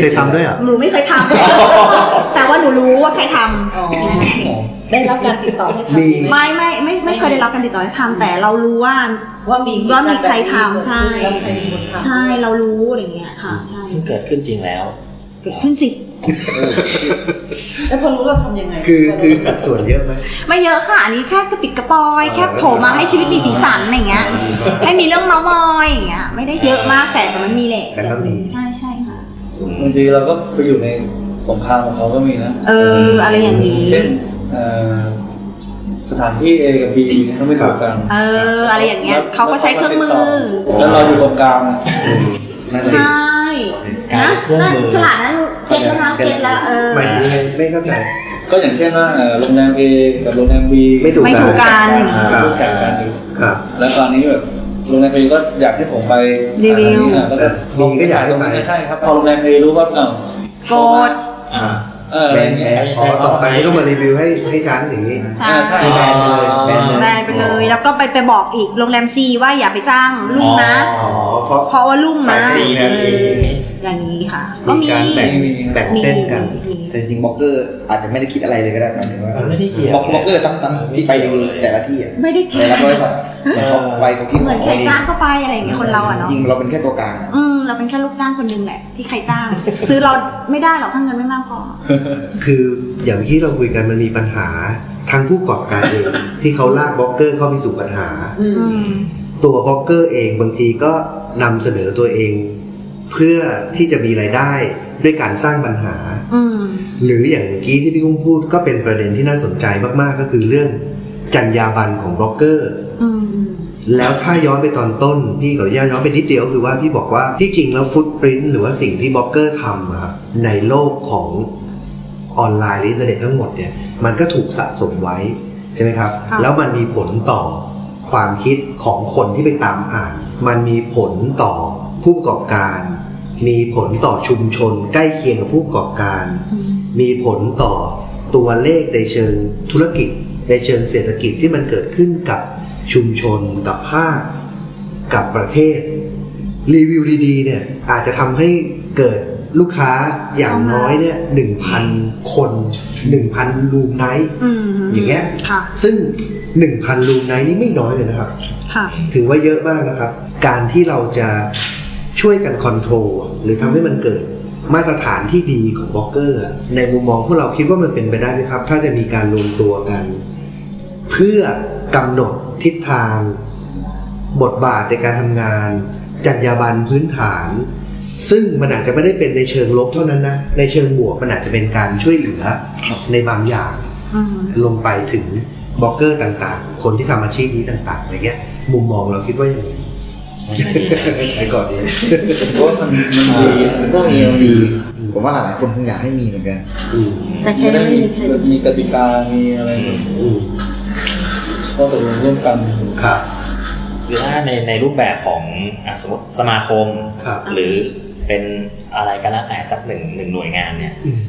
[SPEAKER 1] เคยทำด้วยเหรอ
[SPEAKER 2] หนูไม่เคยทำ แต่ว่าหนูรู้ว่าใครทำ
[SPEAKER 6] อ๋อ
[SPEAKER 2] แค่นั้นเอง
[SPEAKER 6] ได้รับการติดต่อให้ทำ
[SPEAKER 1] มี
[SPEAKER 2] ไม่ไม่ไม่ไม่เคยได้รับการติดต่อให้ทำแต่เรารู้ว่า
[SPEAKER 6] ว่ามี
[SPEAKER 2] ว่ามีใครทำใช่
[SPEAKER 6] แล้วใครเป็นคนทำ
[SPEAKER 2] ใช่เรารู้อะไรเงี้ยค่ะ ใช่
[SPEAKER 4] ซึ่งเกิดขึ้นจริงแล้ว
[SPEAKER 2] เกิดขึ้นสิ
[SPEAKER 6] แล้วพอรู้เราทำยังไง
[SPEAKER 1] คือคือสัดส่วนเยอะไหม
[SPEAKER 2] ไม่เยอะค่ะ อันนี้แค่กระปิดกระปอย
[SPEAKER 1] เออ
[SPEAKER 2] แค่โผล่มาให้ชีวิตมีสีสันอะไรเงี้ย ให้มีเรื่องเมาส์มอยอย่างเงี้ยไม่ได้เยอะมากแต่แต่มันมีแหละ
[SPEAKER 1] แต่ก็มี
[SPEAKER 2] ใช่ใช่ค่ะ
[SPEAKER 3] บางทีเราก็ไปอยู่ในสงครามของเขาก็มีนะ
[SPEAKER 2] เออ อะไรอย่างนี้
[SPEAKER 3] เช่นเอ่อสถานที่ A กับ B เนี่ยเขาไม่ถูกกัน
[SPEAKER 2] เออ อะไรอย่างเงี้ยเขาก็ใช้เครื่องมือ
[SPEAKER 3] แล้วเราอยู่ตรงกลางอะ
[SPEAKER 5] นั่นเอง
[SPEAKER 2] ใช่
[SPEAKER 4] การ
[SPEAKER 2] นะ
[SPEAKER 4] เครื่องมือ
[SPEAKER 2] ฉลาดนะลูกเก็ตแล้วนะเก็ตแล้วเออ
[SPEAKER 1] หมายถึงยังไงไม่เข้าใจ
[SPEAKER 3] ก็อย่างเช่นว่าเอ่อโรงแรม A กับโรงแรม B
[SPEAKER 1] ไม่ถูก
[SPEAKER 2] ไม่ถูกกัน
[SPEAKER 1] ครับ
[SPEAKER 3] ถูกกันกันอยู่
[SPEAKER 1] ครับ
[SPEAKER 3] แล้วตอนนี้แบบโรงแรม A ก็อยากให้ผมไป
[SPEAKER 2] รีวิว
[SPEAKER 3] อ่าแล้วก็
[SPEAKER 1] B ก็อยากให้ไป
[SPEAKER 3] ใช่ครับพอโรงแรม A รู้ว่าอ้าว
[SPEAKER 2] โกด
[SPEAKER 4] อ่า
[SPEAKER 3] เอออะไรเงี้ย
[SPEAKER 1] อ๋อต่อไปไม่ต้องมารีวิวให้ให้ฉันอย่างนี้
[SPEAKER 2] ใช่
[SPEAKER 3] ใช่
[SPEAKER 1] แบนไปเลยแบนเลย
[SPEAKER 2] แบนไปเลย แล้วก็ไปไปบอกอีกโรงแรมซีว่าอย่าไปจ้างลุงนะ
[SPEAKER 1] อ๋อเพราะ
[SPEAKER 2] เพราะว่าลุงนะ
[SPEAKER 4] ซีแบบนี้
[SPEAKER 2] เอออย่างนี้ค่ะ ก็
[SPEAKER 1] มี
[SPEAKER 2] มี
[SPEAKER 1] การแบ่ง
[SPEAKER 3] มี
[SPEAKER 1] แบ่งเส้นกัน
[SPEAKER 2] มี
[SPEAKER 5] แต่จริงๆบล็อกเกอร์อาจจะไม่ได้คิดอะไรเลยก็ได้หมายถึงว่า
[SPEAKER 4] มันไม่ได้เกี่ยว
[SPEAKER 5] บล็อกบล็อกเกอร์ตั้งตั้งที่ไปแต่ละที่อะ
[SPEAKER 2] ไม่ได้คิ
[SPEAKER 5] แต่
[SPEAKER 2] ด
[SPEAKER 5] ละบริษัทเหมือนเขาไปเขาคิด
[SPEAKER 2] เหมือน
[SPEAKER 5] ข
[SPEAKER 2] ใคร
[SPEAKER 5] องเขาเอง
[SPEAKER 2] จ้างก็ไปอะไรอย่างเงี้ยคนเราอะเนาะ
[SPEAKER 5] จริงๆเราเป็นแค่ตัวกลาง
[SPEAKER 2] อืมเราเป็นแค่ลูกจ้างคนหนึงแหละที่ใครจ้าง ซื้อเราไม่ได้หรอกถ้าเงินไม่มากพอ
[SPEAKER 1] คืออย่างที่เราคุยกันมันมีปัญหาทั้งผู้ประกอบการเองที่เขาลากบล็อกเกอร์เข้าไปสู่ปัญหา
[SPEAKER 2] อืม
[SPEAKER 1] ตัวบล็อกเกอร์เองบางทีก็นำเสนอตัวเอง เพื่อที่จะมีรายได้ด้วยการสร้างปัญหา
[SPEAKER 2] อืม
[SPEAKER 1] หรืออย่างเมื่อกี้ที่พี่กุ้งพูดก็เป็นประเด็นที่น่าสนใจมากๆ ก็คือเรื่องจรรยาบรรณของบล็อกเกอร์
[SPEAKER 2] อืม
[SPEAKER 1] แล้วถ้าย้อนไปตอนต้น พี่ขออนุญาตย้อนไปนิดเดียวคือว่าพี่บอกว่าที่จริงแล้ว footprint หรือว่าสิ่งที่บล็อกเกอร์ทำอะครับในโลกของออนไลน์หรืออินเทอร์เน็ตทั้งหมดเนี่ยมันก็ถูกสะสมไว้ใช่ไหมครับ
[SPEAKER 2] ค่ะ
[SPEAKER 1] แล้วมันมีผลต่อความคิดของคนที่ไปตามอ่าน มันมีผลต่อผู้ประกอบการ มีผลต่อชุมชนใกล้เคียงกับผู้ประกอบการ
[SPEAKER 2] อืม
[SPEAKER 1] มีผลต่อตัวเลขในเชิงธุรกิจ ในเชิงเศรษฐกิจที่มันเกิดขึ้นกับชุมชนกับภาคกับประเทศ รีวิวดีๆเนี่ยอาจจะทำให้เกิดลูกค้าอย่างน้อยเนี่ยหนึ่งพันคนหนึ่งพันรูมไนท์
[SPEAKER 2] อืม
[SPEAKER 1] อย่างเงี้ย
[SPEAKER 2] ค่ะ
[SPEAKER 1] ซึ่งหนึ่งพัน room night นี่ไม่น้อยเลยนะครับ
[SPEAKER 2] ค่ะ
[SPEAKER 1] ถือว่าเยอะมากนะครับ การที่เราจะ ช่วยกัน control หรือทำให้มันเกิดมาตรฐานที่ดีของบล็อกเกอร์อะในมุมมองพวกเราคิดว่ามันเป็นไปได้ไหมครับ ถ้าจะมีการรวมตัวกัน เพื่อกำหนดทิศทาง บทบาทในการทำงาน จรรยาบรรณพื้นฐาน ซึ่งมันอาจจะไม่ได้เป็นในเชิงลบเท่านั้นนะ ในเชิงบวกมันอาจจะเป็นการช่วยเหลือในบางอย่าง
[SPEAKER 2] อืม
[SPEAKER 1] ลงไปถึงบล็อกเกอร์ต่างๆ คนที่ทำอาชีพนี้ต่างๆอะไรเงี้ยมุมมองเราคิดว่าอย่างไร ไปก่อนดี
[SPEAKER 3] เพราะว่ามันมันดีนะ
[SPEAKER 5] ก็มีดี ผมว่าหลายๆคนคงอยากให้มีเหมือนกัน
[SPEAKER 1] อืม
[SPEAKER 2] แต่แค่
[SPEAKER 3] ไม่ได้
[SPEAKER 2] ไม่
[SPEAKER 3] มี
[SPEAKER 2] มีใคร
[SPEAKER 3] มีกติกา มีอะไรแบบ
[SPEAKER 1] อืม
[SPEAKER 3] ก็ตกลงร่วมกัน
[SPEAKER 1] ครับ
[SPEAKER 4] หรือถ้าในในรูปแบบของอะสมมติสมาคม
[SPEAKER 1] ครับ
[SPEAKER 4] หรือเป็นอะไรก็แล้วแต่สักหนึ่งหนึ่งหน่วยงานเนี่ย
[SPEAKER 1] อืม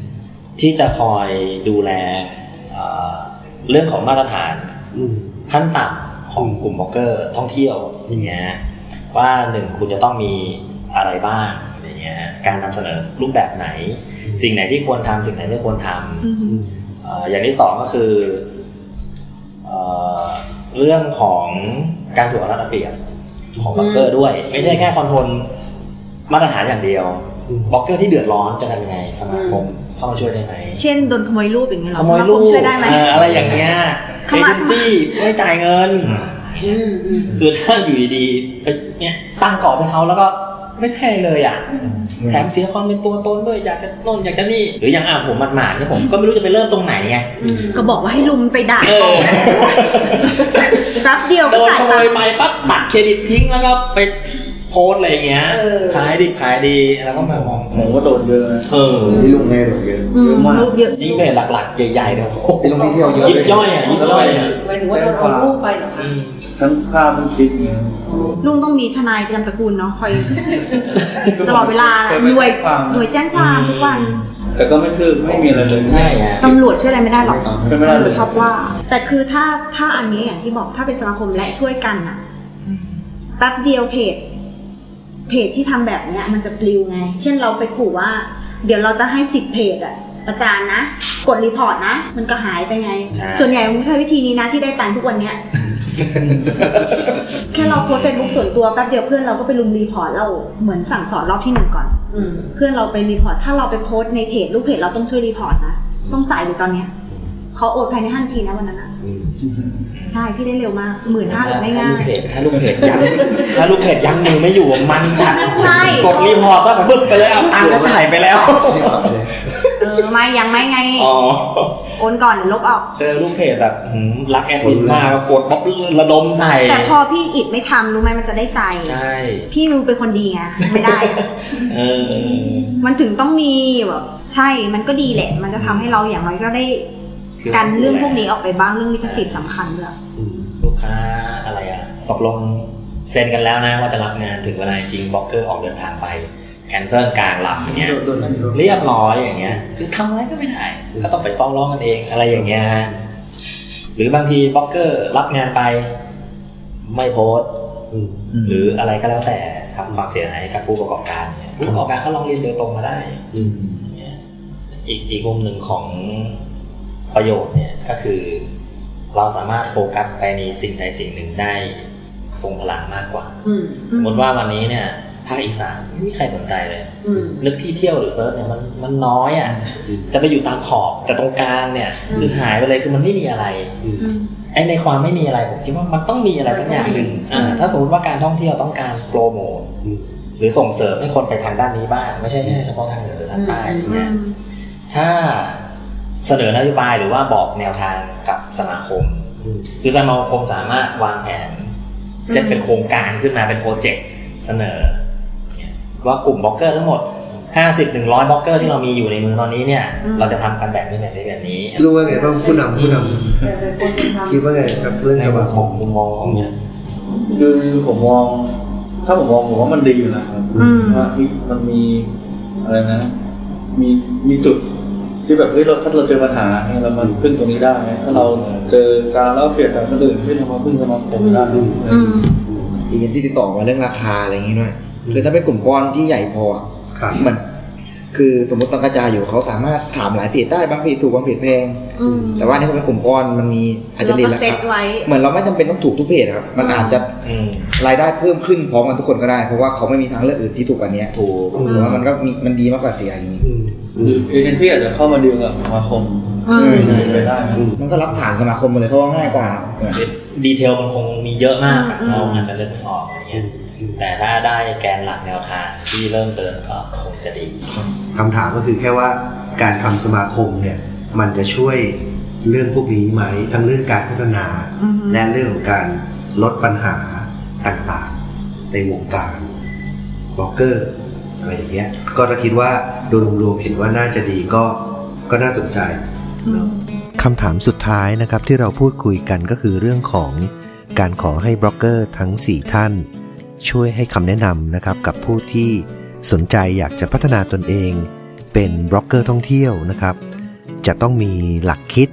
[SPEAKER 4] ที่จะคอยดูแลเอ่อเรื่องของมาตรฐาน
[SPEAKER 1] อืม
[SPEAKER 4] ขั้นต่ำของกลุ่มบล็อกเกอร์ท่องเที่ยวอย่างเงี้ย ว่าหนึ่งคุณจะต้องมีอะไรบ้างอย่างเงี้ยการนำเสนอรูปแบบไหน สิ่งไหนที่ควรทำสิ่งไหนไม่ควรทำ
[SPEAKER 2] อืม
[SPEAKER 4] เอ่ออย่างที่สองก็คือเอ่อเรื่องของการถูกเอารัดเอาเปรียบของบล็อกเกอร์ด้วย ไม่ใช่แค่ control มาตรฐานอย่างเดียว
[SPEAKER 1] อืม
[SPEAKER 4] บล็อกเกอร์ที่เดือดร้อนจะทำยังไงสมาคมเข้ามาช่วยได้ไหม
[SPEAKER 2] เช่นโดนขโมยรูปอย่างเงี้ยเหรอข
[SPEAKER 4] โมยรูป
[SPEAKER 2] สมาคมช่วยได้ไหม
[SPEAKER 4] เอ่ออะไรอย่างเงี้ยเอ
[SPEAKER 2] เข้า
[SPEAKER 4] เจ
[SPEAKER 2] มา
[SPEAKER 4] นซี่ไม่จ่ายเงิน
[SPEAKER 6] อืมอืม
[SPEAKER 4] คือถ้าอยู่ดีๆไป เนี่ยตั้งกรอบให้เขาแล้วก็ไม่ได้เลยอะแถมเสียความเป็นตัวตนด้วยอยากจะโน่นอยากจะนี่ หรืออย่างอะผมหมาดๆเนี่ยผมก็ไม่รู้จะไปเริ่มตรงไหนไง
[SPEAKER 2] ก็บอกว่าให้ลุมไปด่า
[SPEAKER 4] เออ
[SPEAKER 2] แป๊บเดียว
[SPEAKER 4] โด
[SPEAKER 2] ก็
[SPEAKER 4] น
[SPEAKER 2] จ่าย
[SPEAKER 4] ขโม
[SPEAKER 2] ตัง
[SPEAKER 4] ย
[SPEAKER 2] ค์
[SPEAKER 4] ไปปั๊บตัดเครดิตทิ้งแล้วก็ไป โพสต์อะไรอย่างเงี้ย
[SPEAKER 2] เออ
[SPEAKER 4] ขายดิบขายดีแล้วก็มามอง
[SPEAKER 3] ผมก็โดนเยอะนะ
[SPEAKER 4] เออ
[SPEAKER 5] ที่ลุงให้แบบเยอะ
[SPEAKER 2] อืม
[SPEAKER 3] เยอะมาก
[SPEAKER 2] รูปเยอะ
[SPEAKER 4] ยิ่งเพจหลักๆ ใหญ่ๆเนี่ยโอ้โห
[SPEAKER 5] ที่ลงที่เที่ยวเยอะ
[SPEAKER 4] ยิบย่อยอะยิบย่อยอะ
[SPEAKER 6] หมายถึงว่าโดนเอารูปไปเหรอคะ
[SPEAKER 4] อืม
[SPEAKER 3] ทั้งภาพทั้งคลิปอย่างเงี้ย
[SPEAKER 2] ลุงต้องมีทนายประจำตระกูลเนาะคอย ตลอดเวลา
[SPEAKER 3] เคยไป
[SPEAKER 2] หน่วย
[SPEAKER 3] แจ้งความ
[SPEAKER 2] หน่วยแจ้งความทุกวัน
[SPEAKER 3] แต่ก็ไม่คือไม่มีอะไรเลย
[SPEAKER 4] ใช่ไง
[SPEAKER 2] ตำรวจช่วยอะไรไม่ได้หรอก
[SPEAKER 3] เป็นไม่ได้
[SPEAKER 2] ตำรวจ
[SPEAKER 3] เล
[SPEAKER 2] ยชอบว่า แต่คือถ้าถ้าอันนี้อย่างที่บอกถ้าเป็นสมาคมและช่วยกันน่ะแป๊บเดียวเพจ เพจที่ทำแบบเนี้ยมันจะปลิวไง เช่นเราไปขู่ว่า เดี๋ยวเราจะให้สิบเพจอะประจานนะ กด report นะ มันก็หายไปไง
[SPEAKER 4] ใช่
[SPEAKER 2] ส่วนใหญ่ผมใช้วิธีนี้นะที่ได้ตังค์ทุกวันเนี้ยแค่เราโพสเฟซบุ๊กส่วนตัวแป๊บเดียวเพื่อนเราก็ไปรุม report เราเหมือนสั่งสอนรอบที่หนึ่งก่อน
[SPEAKER 6] อืม
[SPEAKER 2] เพื่อนเราไปรีพอร์ตถ้าเราไปโพสต์ในเพจลูกเพจเราต้องช่วยรีพอร์ตนะต้องจ่ายเลยตอนเนี้ยเขาโอนภายในห้านาทีนะวันนั้นอะ ใช่พี่ได้เร็วมากหมื่นห้า
[SPEAKER 4] ถ้า
[SPEAKER 2] ไม่
[SPEAKER 4] ถ้า
[SPEAKER 2] ง่า
[SPEAKER 4] ลูก
[SPEAKER 2] ย
[SPEAKER 4] เพจถ้าลูกเพจยังถ้าลูกเพจยังมือไม่อยู่มันจัด
[SPEAKER 2] ใช่
[SPEAKER 4] กดรีพอร์ตซะแบบบึ้บไปเลยเอาตังค์ก็จ่ายไปแล้ว
[SPEAKER 2] เออไม่ยังไม่ไง
[SPEAKER 4] อ๋อ
[SPEAKER 2] โอนก่อนเดี๋ยวลบออก
[SPEAKER 4] เจอลูกเพจแบบหืมรักแอดมินมากก็กดบ๊อบระดมใส่
[SPEAKER 2] แต่พอพี่อิดไม่ทำรู้ไหมมันจะได้ใจ
[SPEAKER 4] ใช่
[SPEAKER 2] พี่นูเป็นคนดีไงไม่ได้
[SPEAKER 4] เออ
[SPEAKER 2] มันถึงต้องมีแบบใช่มันก็ดีแหละ มันจะทำให้เราอย่างน้อยก็ได้ กันเรื่องพวกนี้ออกไปบ้างเรื่องลิขสิทธิ์สำคัญด้วย
[SPEAKER 4] ลูก ค้าอะไรอะตกลงเซ็นกันแล้วนะว่าจะรับงานถึงเวลาจริงบล็อกเกอร์ออกเดินทางไปแคนเซิลกลางลำอย่างเงี้ยเรียบร้อยอย่างเงี้ย คือทำอะไรก็ไม่ได้ก็ต้องไปฟ้องร้องกันเองอะไรอย่างเงี้ยหรือบางทีบล็อกเกอร์รับงานไป ไม่โพสต์หรืออะไรก็แล้วแต่ทำความเสียหายกับผู้ประกอบการเนี่ยผู้ประกอบการก็ร้องเรียนโดยตรงมาได้เนี่ยอีกอีกมุมหนึ่งของประโยชน์เนี่ยก็คือ เราสามารถโฟกัสไปในสิ่งใดสิ่งหนึ่งได้ทรงพลังมากกว่า
[SPEAKER 6] อืม
[SPEAKER 4] สมมติว่าวันนี้เนี่ยภาคอีสานไม่มีใครสนใจเลย
[SPEAKER 6] อืม
[SPEAKER 4] นึกที่เที่ยวหรือ search เนี่ยมันมันน้อยอะ จะไปอยู่ตามขอบแต่ตรงกลางเนี่ยคือหายไปเลยคือมันไม่มีอะไรไอในความไม่มีอะไรผมคิดว่ามันต้องมีอะไรสักอย่างหนึ่งอ่าถ้าสมมติว่าการท่องเที่ยวต้องการโปรโมทหรือส่งเสริมให้คนไปทางด้านนี้บ้าง ไม่ใช่แค่เฉพาะทางเหนือหรือทางใต้อย่างเงี้ยถ้า เสนอนโยบายหรือว่าบอกแนวทางกับสมาคม คือสมาคมสามารถวางแผนเซตเป็นโครงการขึ้นมาเป็นโปรเจกต์เสนอเนี่ยว่ากลุ่มบล็อกเกอร์ทั้งหมด 50 100บล็อกเกอร์ที่เรามีอยู่ในมือตอนนี้เนี่ย เราจะทำกันแบบนี้แบบนี้แบบนี้
[SPEAKER 1] รู้ว่าไงบ้างผู้นำผู้น
[SPEAKER 6] แต่เป็นคนเป็นทำำ
[SPEAKER 1] คิดว่าไงครับเรื่อง
[SPEAKER 4] ใน
[SPEAKER 1] ส
[SPEAKER 4] มุ
[SPEAKER 1] มามค
[SPEAKER 4] ของ
[SPEAKER 1] ม
[SPEAKER 4] มุมมองของเนี่ย
[SPEAKER 3] คือผมมอง ถ้าผมมองผมว่ามันดีอยู่นะครับ
[SPEAKER 2] อืม
[SPEAKER 3] ว่ามันมีอะไรนะมีมีจุด ที่แบบเฮ้ยเราถ้าเราเจอปัญหาเนี่ยเรามาพึ่งตรงนี้ได้ ถ้าเราเจอการเล่าเปรียบกับคนอื่นที่เรามาพึ่งสมาคมได้
[SPEAKER 2] อืม
[SPEAKER 5] เอเจนซี่ติดต่อมาเรื่องราคาอะไรอย่างงี้ด้วยคือถ้าเป็นกลุ่มก้อนที่ใหญ่พออะ
[SPEAKER 1] ครับ
[SPEAKER 5] มัน คือสมมติตอนกระจายอยู่เขาสามารถถามหลายเพจได้บางเพจถูกบางเพจแพง
[SPEAKER 2] อืม
[SPEAKER 5] แต่ว่าอันนี่พอเป็นกลุ่มก้อนมันมีอาจจะ
[SPEAKER 2] เรา
[SPEAKER 5] เรียน
[SPEAKER 2] ก็
[SPEAKER 5] รา
[SPEAKER 2] เซ
[SPEAKER 5] คา
[SPEAKER 2] ตไว้
[SPEAKER 5] เหมือนเราไม่จำเป็นต้องถูกทุกเพจครับ มันอาจจะ
[SPEAKER 4] อืม
[SPEAKER 5] รายได้เพิ่มขึ้นพร้อมกันทุกคนก็ได้ เพราะว่าเขาไม่มีทางเลือกอื่นที่ถูกกว่านี้
[SPEAKER 4] ถูก
[SPEAKER 5] หรือว่ามันก็มีมันดีมากกว่าเสียอย่างนี้
[SPEAKER 1] อืม
[SPEAKER 3] หรือเอเจนซี่อาจจะเข้ามาดีลกับสมาคม
[SPEAKER 2] อืม
[SPEAKER 3] เป็นไปได้นะ
[SPEAKER 5] มันก็รับผ่านสมาคมมาเลยเพราะว่าง่ายกว่า
[SPEAKER 4] ดีเทลมันคงมีเยอะมากอะ
[SPEAKER 2] อืม
[SPEAKER 4] เราอาจจะเลือกไม่ออกอะไรเงี้ยแต่ถ้าได้แกนหลักแนวทางที่เริ่มเดินก็คงจะดี
[SPEAKER 1] คำถามก็คือแค่ว่าการทำสมาคมเนี่ยมันจะช่วยเรื่องพวกนี้ไหมทั้งเรื่องการพัฒนา
[SPEAKER 2] อือฮึ
[SPEAKER 1] และเรื่องของการลดปัญหาต่างๆ ในวงการบล็อกเกอร์ อะไรอย่างเงี้ย ก็ถ้าคิดว่าโดยรวมๆเห็นว่าน่าจะดีก็ก็น่าสนใจคำถามสุดท้ายนะครับที่เราพูดคุยกันก็คือเรื่องของการขอให้บล็อกเกอร์ทั้ง 4 ท่าน ช่วยให้คำแนะนำนะครับกับผู้ที่สนใจอยากจะพัฒนาตนเอง เป็นบล็อกเกอร์ท่องเที่ยวนะครับ จะต้องมีหลักคิด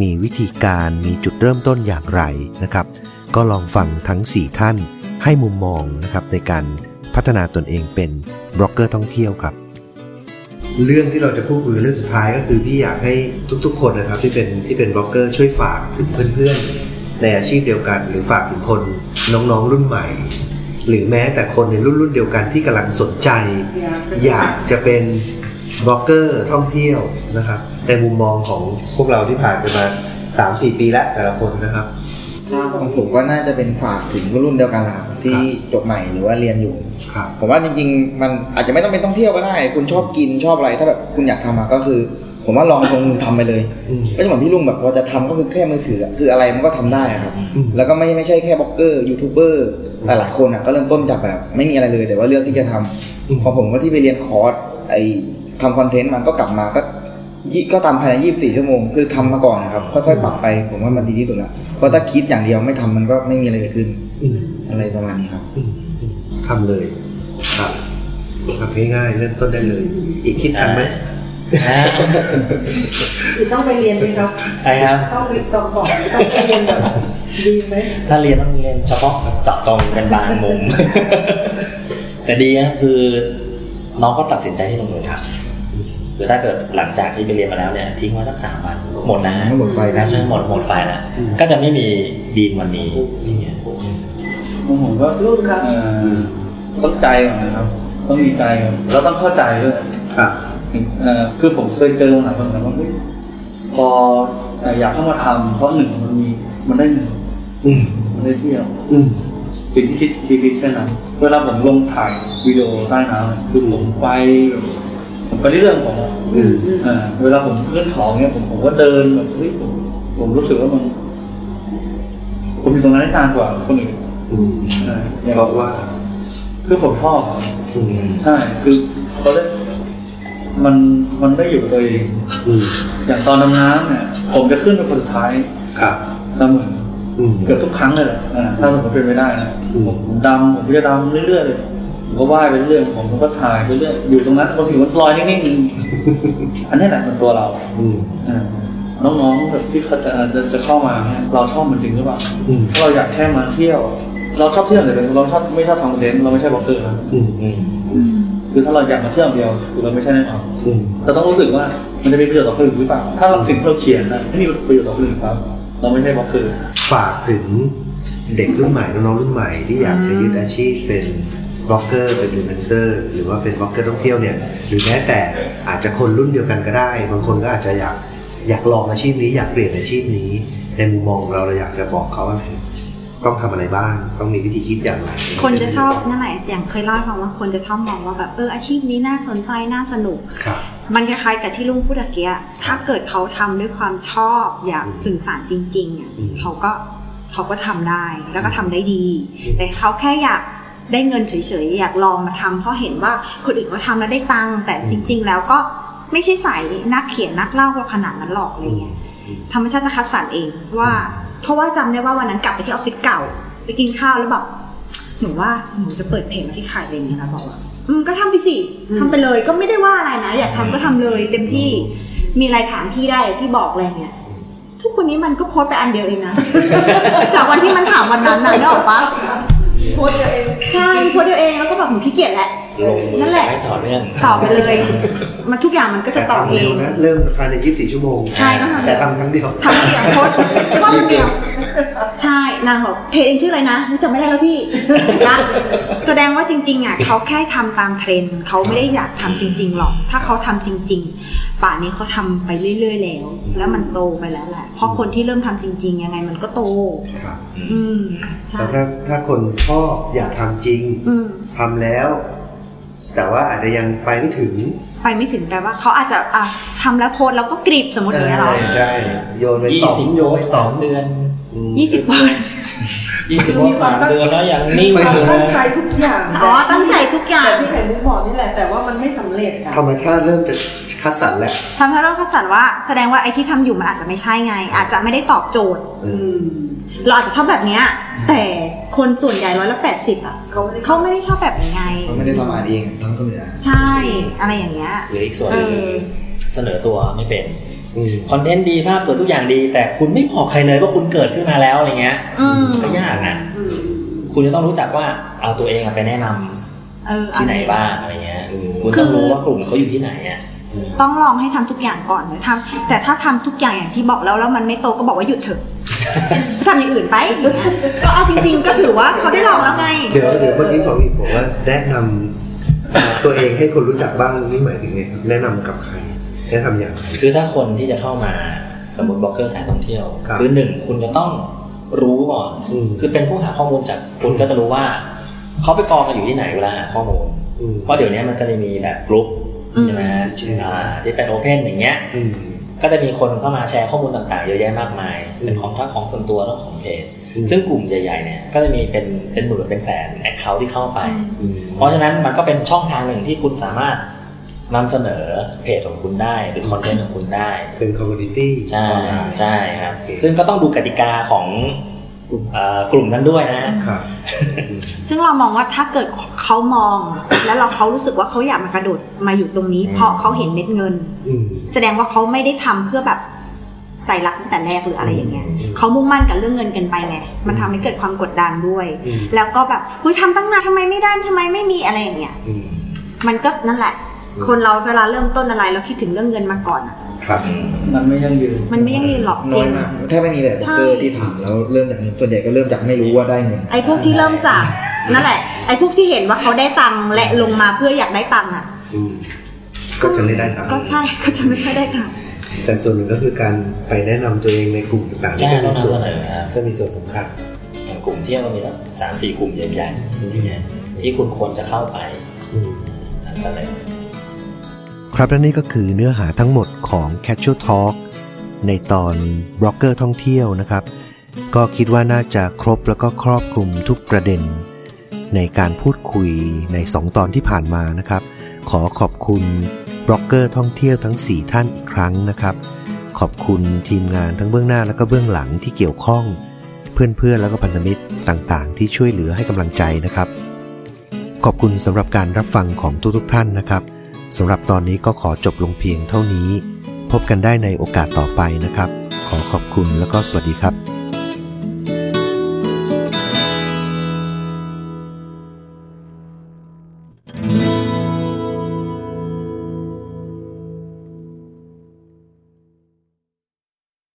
[SPEAKER 1] มีวิธีการมีจุดเริ่มต้นอย่างไรนะครับ ก็ลองฟังทั้ง 4 ท่านให้มุมมองนะครับในการ พัฒนาตนเองเป็นบล็อกเกอร์ท่องเที่ยวครับ เรื่องที่เราจะพูดคุยเรื่องสุดท้ายก็คือพี่อยากให้ทุก ๆ คนนะครับ ที่เป็นที่เป็นบล็อกเกอร์ช่วยฝากถึงเพื่อนๆ ในอาชีพเดียวกัน หรือฝากถึงคนน้องๆรุ่นใหม่ หรือแม้แต่คนในรุ่นรุ่นเดียวกันที่กำลังสนใจ อยากจะเป็นบล็อกเกอร์ท่องเที่ยวนะครับในมุมมองของพวกเราที่ผ่านไปมา3-4 ปีแล้วแต่ละคนนะครับ
[SPEAKER 5] ของผมก็น่าจะเป็นฝากถึงรุ่นเดียวกันแหละครับที่จบใหม่หรือว่าเรียนอยู่
[SPEAKER 1] ครับ
[SPEAKER 5] ผมว่าจริง ๆ มันอาจจะไม่ต้องเป็นท่องเที่ยวก็ได้ คุณชอบกินชอบอะไร ถ้าแบบคุณอยากทำอะก็คือ ผมว่าลองลงมือทำไปเลย
[SPEAKER 1] อืม
[SPEAKER 5] ก็จะเหมือนพี่ลุงแบบพอจะทำก็คือแค่มือถืออะคืออะไรมันก็ทำได้อะครับ
[SPEAKER 1] อืม
[SPEAKER 5] แล้วก็ไม่ไม่ใช่แค่บล็อกเกอร์ยูทูบเบอร์หลายๆคนอะก็เริ่มต้นจากแบบไม่มีอะไรเลย แต่ว่าเลือกที่จะทำ
[SPEAKER 1] อืม
[SPEAKER 5] ของผมก็ที่ไปเรียนคอร์สไอทำคอนเทนต์มันก็กลับมาก็ยี่ ก็ทำภายใน 24 ชั่วโมง คือทำมาก่อนนะครับ ค่อยๆ ปรับไป ผมว่ามันดีที่สุดละเพราะถ้าคิดอย่างเดียวไม่ทำมันก็ไม่มีอะไรเกิดขึ้น
[SPEAKER 1] อืม
[SPEAKER 5] อะไรประมาณนี้ครับ
[SPEAKER 1] อืมอืมทำเลยครับทำง่ายๆเริ่มต้นได้เลย อีกคิดทันไหม
[SPEAKER 6] หรือต้องไปเรียนดีครับ
[SPEAKER 4] อะไรครับ
[SPEAKER 6] ต้องไปต้องบอกต้องไปเรียนแบบดีไหม
[SPEAKER 4] ถ้าเรียนต้องเรียนเฉพาะเจาะจงเป็นบางมุม แต่ดีนะคือน้องก็ตัดสินใจที่ลงมือทำ คือถ้าเกิดหลังจากที่ไปเรียนมาแล้วเนี่ยทิ้งไว้สักสามวันหมดนะ
[SPEAKER 5] หมดไฟนะ
[SPEAKER 4] นะใช่หมดหมดไฟนะก็จะไม่มีดีนวันนี้อย่างเงี้ย
[SPEAKER 3] ผมก็
[SPEAKER 6] รุ่นครับ
[SPEAKER 3] เอ่อต้องใจก่อนนะครับ ต้องมีใจก่อนแล้วต้องเข้าใจด้วย
[SPEAKER 1] ครับ
[SPEAKER 3] เอ่อคือผมเคยเจอมาหลายคนแล้วว่าเฮ้ยพอเอ่ออยากเข้ามาทำเพราะหนึ่งมันมีมันได้เงิน
[SPEAKER 1] อืม
[SPEAKER 3] มันได้เที่ยว
[SPEAKER 1] อืม
[SPEAKER 3] สิ่งที่คิดคิดคิดแค่นั้นเวลาผมลงถ่ายวิดีโอใต้น้ำเนี่ยคือผมไปแบบ ผมไปเรื่องของผม
[SPEAKER 1] อืม
[SPEAKER 3] เอ่อเวลาผมขึ้นเขาเนี่ยผมผมก็เดินแบบเฮ้ยผมผมรู้สึกว่ามัน ผมอยู่ตรงนั้นได้นานกว่าคนอื่น
[SPEAKER 1] อืม
[SPEAKER 3] เอออย่าง
[SPEAKER 1] เพราะว่า
[SPEAKER 3] คือผมชอบ
[SPEAKER 1] อืม
[SPEAKER 3] ใช่ คือเขาได้มันมันได้อยู่กับตัวเอง
[SPEAKER 1] อืม
[SPEAKER 3] อย่างตอนดำน้ำเนี่ย ผมจะขึ้นเป็นคนสุดท้าย
[SPEAKER 1] ครับ
[SPEAKER 3] เสมอ
[SPEAKER 1] อืม
[SPEAKER 3] เกือบทุกครั้งเลยแหละอ่าถ้าสมมติเป็นไม่ได้นะ
[SPEAKER 1] อืม
[SPEAKER 3] ผมผมดำผมก็จะดำเรื่อยๆเลย ผมก็ว่ายไปเรื่อยผมก็ถ่ายไปเรื่อยอยู่ตรงนั้นบางทีมันลอยนิ่งๆอันนี้แหละเป็นตัวเรา
[SPEAKER 1] อืม
[SPEAKER 3] อ่าน้องๆแบบที่เขาจะจะจะเข้ามาเนี่ยเราชอบมันจริงหรือเปล่า
[SPEAKER 1] อืม
[SPEAKER 3] ถ้าเราอยากแค่มาเที่ยว เราชอบเที่ยวแต่เราชอบไม่ชอบทำคอนเทนต์เราไม่ใช่บล็อกเกอร์นะ
[SPEAKER 1] อืม
[SPEAKER 4] อืม
[SPEAKER 3] คือถ้าเราอยากมาเที่ยวอย่างเดียวคือเราไม่ใช่แน่นอน
[SPEAKER 1] อืม
[SPEAKER 3] เราต้องรู้สึกว่ามันจะมีประโยชน์ต่อคนอื่นหรือเปล่า ถ้าเราสิ่งที่เราเขียนนะไม่มีประโยชน์ต่อคนอื่นครับ เราไม่ใช่บล็อกเกอร์
[SPEAKER 1] ฝากถึงเด็กรุ่นใหม่น้องๆรุ่นใหม่ที่อยากจะยึดอาชีพเป็น บล็อกเกอร์เป็นอินฟลูเอนเซอร์หรือว่าเป็นบล็อกเกอร์ท่องเที่ยวเนี่ยหรือแม้แต่อาจจะคนรุ่นเดียวกันก็ได้ บางคนก็อาจจะอยากอยากลองอาชีพนี้ อยากเปลี่ยนอาชีพนี้ ในมุมมองของเราเราอยากจะบอกเขาอะไร ต้องทำอะไรบ้าง ต้องมีวิธีคิดอย่างไร
[SPEAKER 2] คนจะชอบนั่นแหละอย่างเคยเล่าให้ฟังว่าคนจะชอบมองว่าแบบเอออาชีพนี้น่าสนใจน่าสนุก
[SPEAKER 1] ครับ
[SPEAKER 2] มันคล้ายๆกับที่ลุงพูดตะเกียถ้าเกิดเขาทำด้วยความชอบอยากสื่อสารจริงๆอะ
[SPEAKER 1] อืม
[SPEAKER 2] เขาก็เขาก็ทำได้แล้วก็ทำได้ดี
[SPEAKER 1] อืม
[SPEAKER 2] แต่เขาแค่อยาก ได้เงินเฉยๆอยากลองมาทำเพราะเห็นว่าคนอื่นเขาทำแล้วได้ตังค์แต่จริง ๆ แล้วก็ไม่ใช่สายนักเขียนนักเล่าขนาดนั้นหรอกอะไรเงี้ยธรรมชาติจะคัดสรรเองว่า เพราะว่าจำได้ว่าวันนั้นกลับไปที่ออฟฟิศเก่า ไปกินข้าวแล้วแบบหนูว่าหนูจะเปิดเพจมาที่ขายอะไรอย่างเงี้ยนะบอกว่าอืมก็ทำไปสิทำไปเลยก็ไม่ได้ว่าอะไรนะ อยากทำก็ทำเลยเต็มที่มีอะไรถามพี่ได้พี่บอกอะไรเงี้ยทุกวันนี้มันก็โพสต์ไปอันเดียวเองนะ จากวันที่มันถามวันนั้นน่ะนึกออกปะ
[SPEAKER 6] โพสต์ตัวเอง
[SPEAKER 2] ใช่โพสต์เดียวเองแล้วก็แบบหนูขี้เกียจแหละ
[SPEAKER 4] ลงมือ
[SPEAKER 2] นั่นแหละ
[SPEAKER 4] ให้ต่อเนื่อง
[SPEAKER 2] ต่อไปเลย มันทุกอย่างมันก็จะ
[SPEAKER 1] แต่
[SPEAKER 2] ต่อ
[SPEAKER 1] ทำ
[SPEAKER 2] เอ
[SPEAKER 1] เร็ว
[SPEAKER 2] ง
[SPEAKER 1] นะ เริ่มภายใน 24 ชั่วโมง
[SPEAKER 2] ใช่ต้องทำ
[SPEAKER 1] แต่ทำครั้งเดียว
[SPEAKER 2] ทำเดียวโพสต์ข้อเดียว ใช่นางบอกเพจเองชื่ออะไรนะจำไม่ได้แล้วพี่นะแสดงว่าจริงๆอะเขาแค่ทำตามเทรนด์เขาไม่ได้อยากทำจริง ๆ หรอก ถ้าเขาทำจริง ๆ ป่านนี้เขาทำไปเรื่อย ๆ แล้ว แล้วมันโตไปแล้วแหละ เพราะคนที่เริ่มทำจริง ๆ ยังไงมันก็โต
[SPEAKER 1] ครับ
[SPEAKER 2] อืม ใช่
[SPEAKER 1] แต่ถ้าถ้าคนชอบอยากทำจริง
[SPEAKER 2] อืม
[SPEAKER 1] ทำแล้ว แต่ว่าอาจจะยังไปไม่ถึง
[SPEAKER 2] ไปไม่ถึงแปลว่าเขาอาจจะอะทำแล้วโพสต์แล้วก็กรีบสมมติอย่างเงี้ยหรอ
[SPEAKER 1] ใช่ใช่โยนไป
[SPEAKER 4] ยี่
[SPEAKER 1] สอง
[SPEAKER 4] สิบ
[SPEAKER 1] โยนไปส
[SPEAKER 4] ส
[SPEAKER 1] อ
[SPEAKER 4] องงเดือน
[SPEAKER 1] อืม
[SPEAKER 2] ยี่สิบวัน
[SPEAKER 4] ยี่สิบสามเดือนแล้วยังนิ่ง
[SPEAKER 6] ค
[SPEAKER 4] อ
[SPEAKER 6] วาม
[SPEAKER 4] ยู่
[SPEAKER 6] ตั้ง
[SPEAKER 4] นะ
[SPEAKER 6] ใจทุกอย่าง
[SPEAKER 2] อ๋อตั้งใจทุกอย่าง
[SPEAKER 6] แต่ที่ไข่มุกบอกนี่แหละแต่ว่ามันไม่สำเร็จอะ
[SPEAKER 1] ธรรมชาติเริ่มจะคัดสรรแล้ว
[SPEAKER 2] ทำให้เราคัดสรรว่า แสดงว่าไอ้ที่ทำอยู่มันอาจจะไม่ใช่ไง อาจจะไม่ได้ตอบโจทย์
[SPEAKER 1] เอ
[SPEAKER 6] อื
[SPEAKER 1] อ
[SPEAKER 6] ม
[SPEAKER 2] เราอาจจะชอบแบบเนี้ยแต่คนส่วนใหญ่ร้อยละแปดสิบอะ
[SPEAKER 6] เขาไม่ได้
[SPEAKER 2] เขาไม่ได้ชอบแบบนี้ไง
[SPEAKER 5] เขาไม่ได้ทำอ่านเองทั้งคนอื่นอะ
[SPEAKER 2] ใช่ อะไรอย่างเงี้ย
[SPEAKER 4] หรืออีกส่วนหนึ่ง
[SPEAKER 2] เออ
[SPEAKER 4] เสนอตัวไม่เป็น
[SPEAKER 1] อืม
[SPEAKER 4] คอนเทนต์ดีภาพสวยทุกอย่างดี แต่คุณไม่บอกใครเลยว่าคุณเกิดขึ้นมาแล้วอะไรเงี้ย
[SPEAKER 2] อืม
[SPEAKER 4] ก็ยากนะ
[SPEAKER 6] อืม
[SPEAKER 4] คุณจะต้องรู้จักว่าเอาตัวเองอะไปแนะนำ
[SPEAKER 2] เออ
[SPEAKER 4] ที่ไหนบ้างอะไรเงี้ยคุณต้องรู้ว่ากลุ่มเขาอยู่ที่ไหนอะ
[SPEAKER 2] ต้องลองให้ทำทุกอย่างก่อนเลยทำแต่ถ้าทำทุกอย่างอย่างที่บอกแล้วแล้วมันไม่โตก็บอกว่าหยุดเถอะทำอย่างอื่นไปอย่างเงี้ยก็เอาจริงๆก็ถือว่าเขาได้ลองแล้วไง
[SPEAKER 1] เดี๋ยวเดี๋ยวเมื่อกี้ของอีกบอกว่าแนะนำตัวเองให้คนรู้จักบ้างนี่หมายถึงไงครับ แนะนำกับใคร แนะนำอย่างไร
[SPEAKER 4] คือถ้าคนที่จะเข้ามาสมมติบล็อกเกอร์สายท่องเที่ยว
[SPEAKER 1] ครับ
[SPEAKER 4] อหนึ่งคุณจะต้องรู้ก่อน
[SPEAKER 1] อืม
[SPEAKER 4] คือเป็นผู้หาข้อมูลจากคุณก็จะรู้ว่า เขาไปกองกันอยู่ที่ไหนเวลาหาข้อมูล
[SPEAKER 1] อืม
[SPEAKER 4] เพราะเดี๋ยวนี้มันก็จะมีแบบกลุ่ม
[SPEAKER 2] อืม
[SPEAKER 4] ใช่ไหม
[SPEAKER 1] ใช่
[SPEAKER 4] อ่าที่เป็นโอเพนอย่างเงี้ย
[SPEAKER 1] อืม
[SPEAKER 4] ก็จะมีคนเข้ามาแชร์ข้อมูลต่างๆ เยอะแยะมากมายเป็นของทั้งของส่วนตัวทั้งของเพจ
[SPEAKER 1] อืม
[SPEAKER 4] ซึ่งกลุ่มใหญ่ๆเนี่ยก็จะมีเป็นเป็นหมื่นเป็นแสน account ที่เข้าไป
[SPEAKER 1] อืม
[SPEAKER 4] เพราะฉะนั้นมันก็เป็นช่องทางหนึ่งที่คุณสามารถ นำเสนอเพจของคุณได้หรือคอนเทนต์ของคุณได้
[SPEAKER 1] เป็น community
[SPEAKER 4] ใช่
[SPEAKER 1] ออนไลน์
[SPEAKER 4] ใช่ครับ
[SPEAKER 1] โอเค
[SPEAKER 4] ซึ่งก็ต้องดูกติกาของเอ่อกลุ่มนั้นด้วยนะ
[SPEAKER 1] ครับ
[SPEAKER 2] ซึ่งเรามองว่าถ้าเกิดเขามอง แล้วเราเขารู้สึกว่าเขาอยากมากระโดดมาอยู่ตรงนี้ เพราะเขาเห็นเม็ดเงิน
[SPEAKER 1] อืม
[SPEAKER 2] แสดงว่าเขาไม่ได้ทำเพื่อแบบใจรักตั้งแต่แรกหรืออะไรอย่างเงี้ย
[SPEAKER 1] อืม
[SPEAKER 2] เขามุ่งมั่นกับเรื่องเงินเกินไปไงมันทำให้เกิดความกดดันด้วย
[SPEAKER 1] อืม
[SPEAKER 2] แล้วก็แบบอุ้ยทำตั้งนานทำไมไม่ได้ทำไมไม่มีอะไรอย่างเงี้ย
[SPEAKER 1] อืม
[SPEAKER 2] มันก็นั่นแหละ
[SPEAKER 1] อืม
[SPEAKER 2] คนเราเวลาเริ่มต้นอะไรเราคิดถึงเรื่องเงินมาก่อนอะ
[SPEAKER 1] ครับ
[SPEAKER 3] มันไม่ยั่งยืน
[SPEAKER 2] มันไม่ยั่งยืนหรอกจ
[SPEAKER 5] น้อ
[SPEAKER 2] ริ
[SPEAKER 5] ย
[SPEAKER 2] ง
[SPEAKER 5] มากแทบไม่มีเลยบล็อกเกอ
[SPEAKER 2] ใช่
[SPEAKER 5] ร์ที่ทำแล้วเริ่มจากเงินส่วนใหญ่ก็เริ่มจากไม่รู้ว่าได้เงิน
[SPEAKER 2] ไอ้พวกที่เริ่มจากนั่นแหละ ไอ้พวกที่เห็นว่าเขาได้ตังค์และลงมาเพื่ออยากได้ตังค์อะ
[SPEAKER 1] อืมก็จะไม่ได้ตาม
[SPEAKER 2] ก็ใช่ก็จะไม่ค่อยได้ตังค์
[SPEAKER 1] แต่ส่วนหนึ่งก็คือการไปแนะนำตัวเองในกลุ่มต่างๆ
[SPEAKER 4] ใช่
[SPEAKER 1] ก็
[SPEAKER 4] ต้
[SPEAKER 1] มี
[SPEAKER 4] อง
[SPEAKER 1] ส่วน
[SPEAKER 4] นำเสนอครับ
[SPEAKER 1] ก็มีส่วนสำคัญ
[SPEAKER 4] อย่างกลุ่มเที่ยวมีสักสามสี่กลุ่มใหญ่ๆอย่างเงี้ยที่คุณควรจะเข้าไป
[SPEAKER 1] อืม
[SPEAKER 4] นำเสนอ
[SPEAKER 1] ครับและนี่ก็คือเนื้อหาทั้งหมดของ Casual Talk ในตอนบล็อกเกอร์ท่องเที่ยวนะครับ ก็คิดว่าน่าจะครบแล้วก็ครอบคลุมทุกประเด็น ในการพูดคุยใน 2 ตอนที่ผ่านมานะครับ ขอขอบคุณบล็อกเกอร์ท่องเที่ยวทั้ง 4 ท่านอีกครั้งนะครับ ขอบคุณทีมงานทั้งเบื้องหน้าและก็เบื้องหลังที่เกี่ยวข้อง เพื่อนๆแล้วก็พันธมิตรต่างๆ ที่ช่วยเหลือให้กำลังใจนะครับ ขอบคุณสำหรับการรับฟังของทุกๆท่านนะครับ สำหรับตอนนี้ก็ขอจบลงเพียงเท่านี้ พบกันได้ในโอกาสต่อไปนะครับ ขอขอบคุณแล้วก็สวัสดีครับ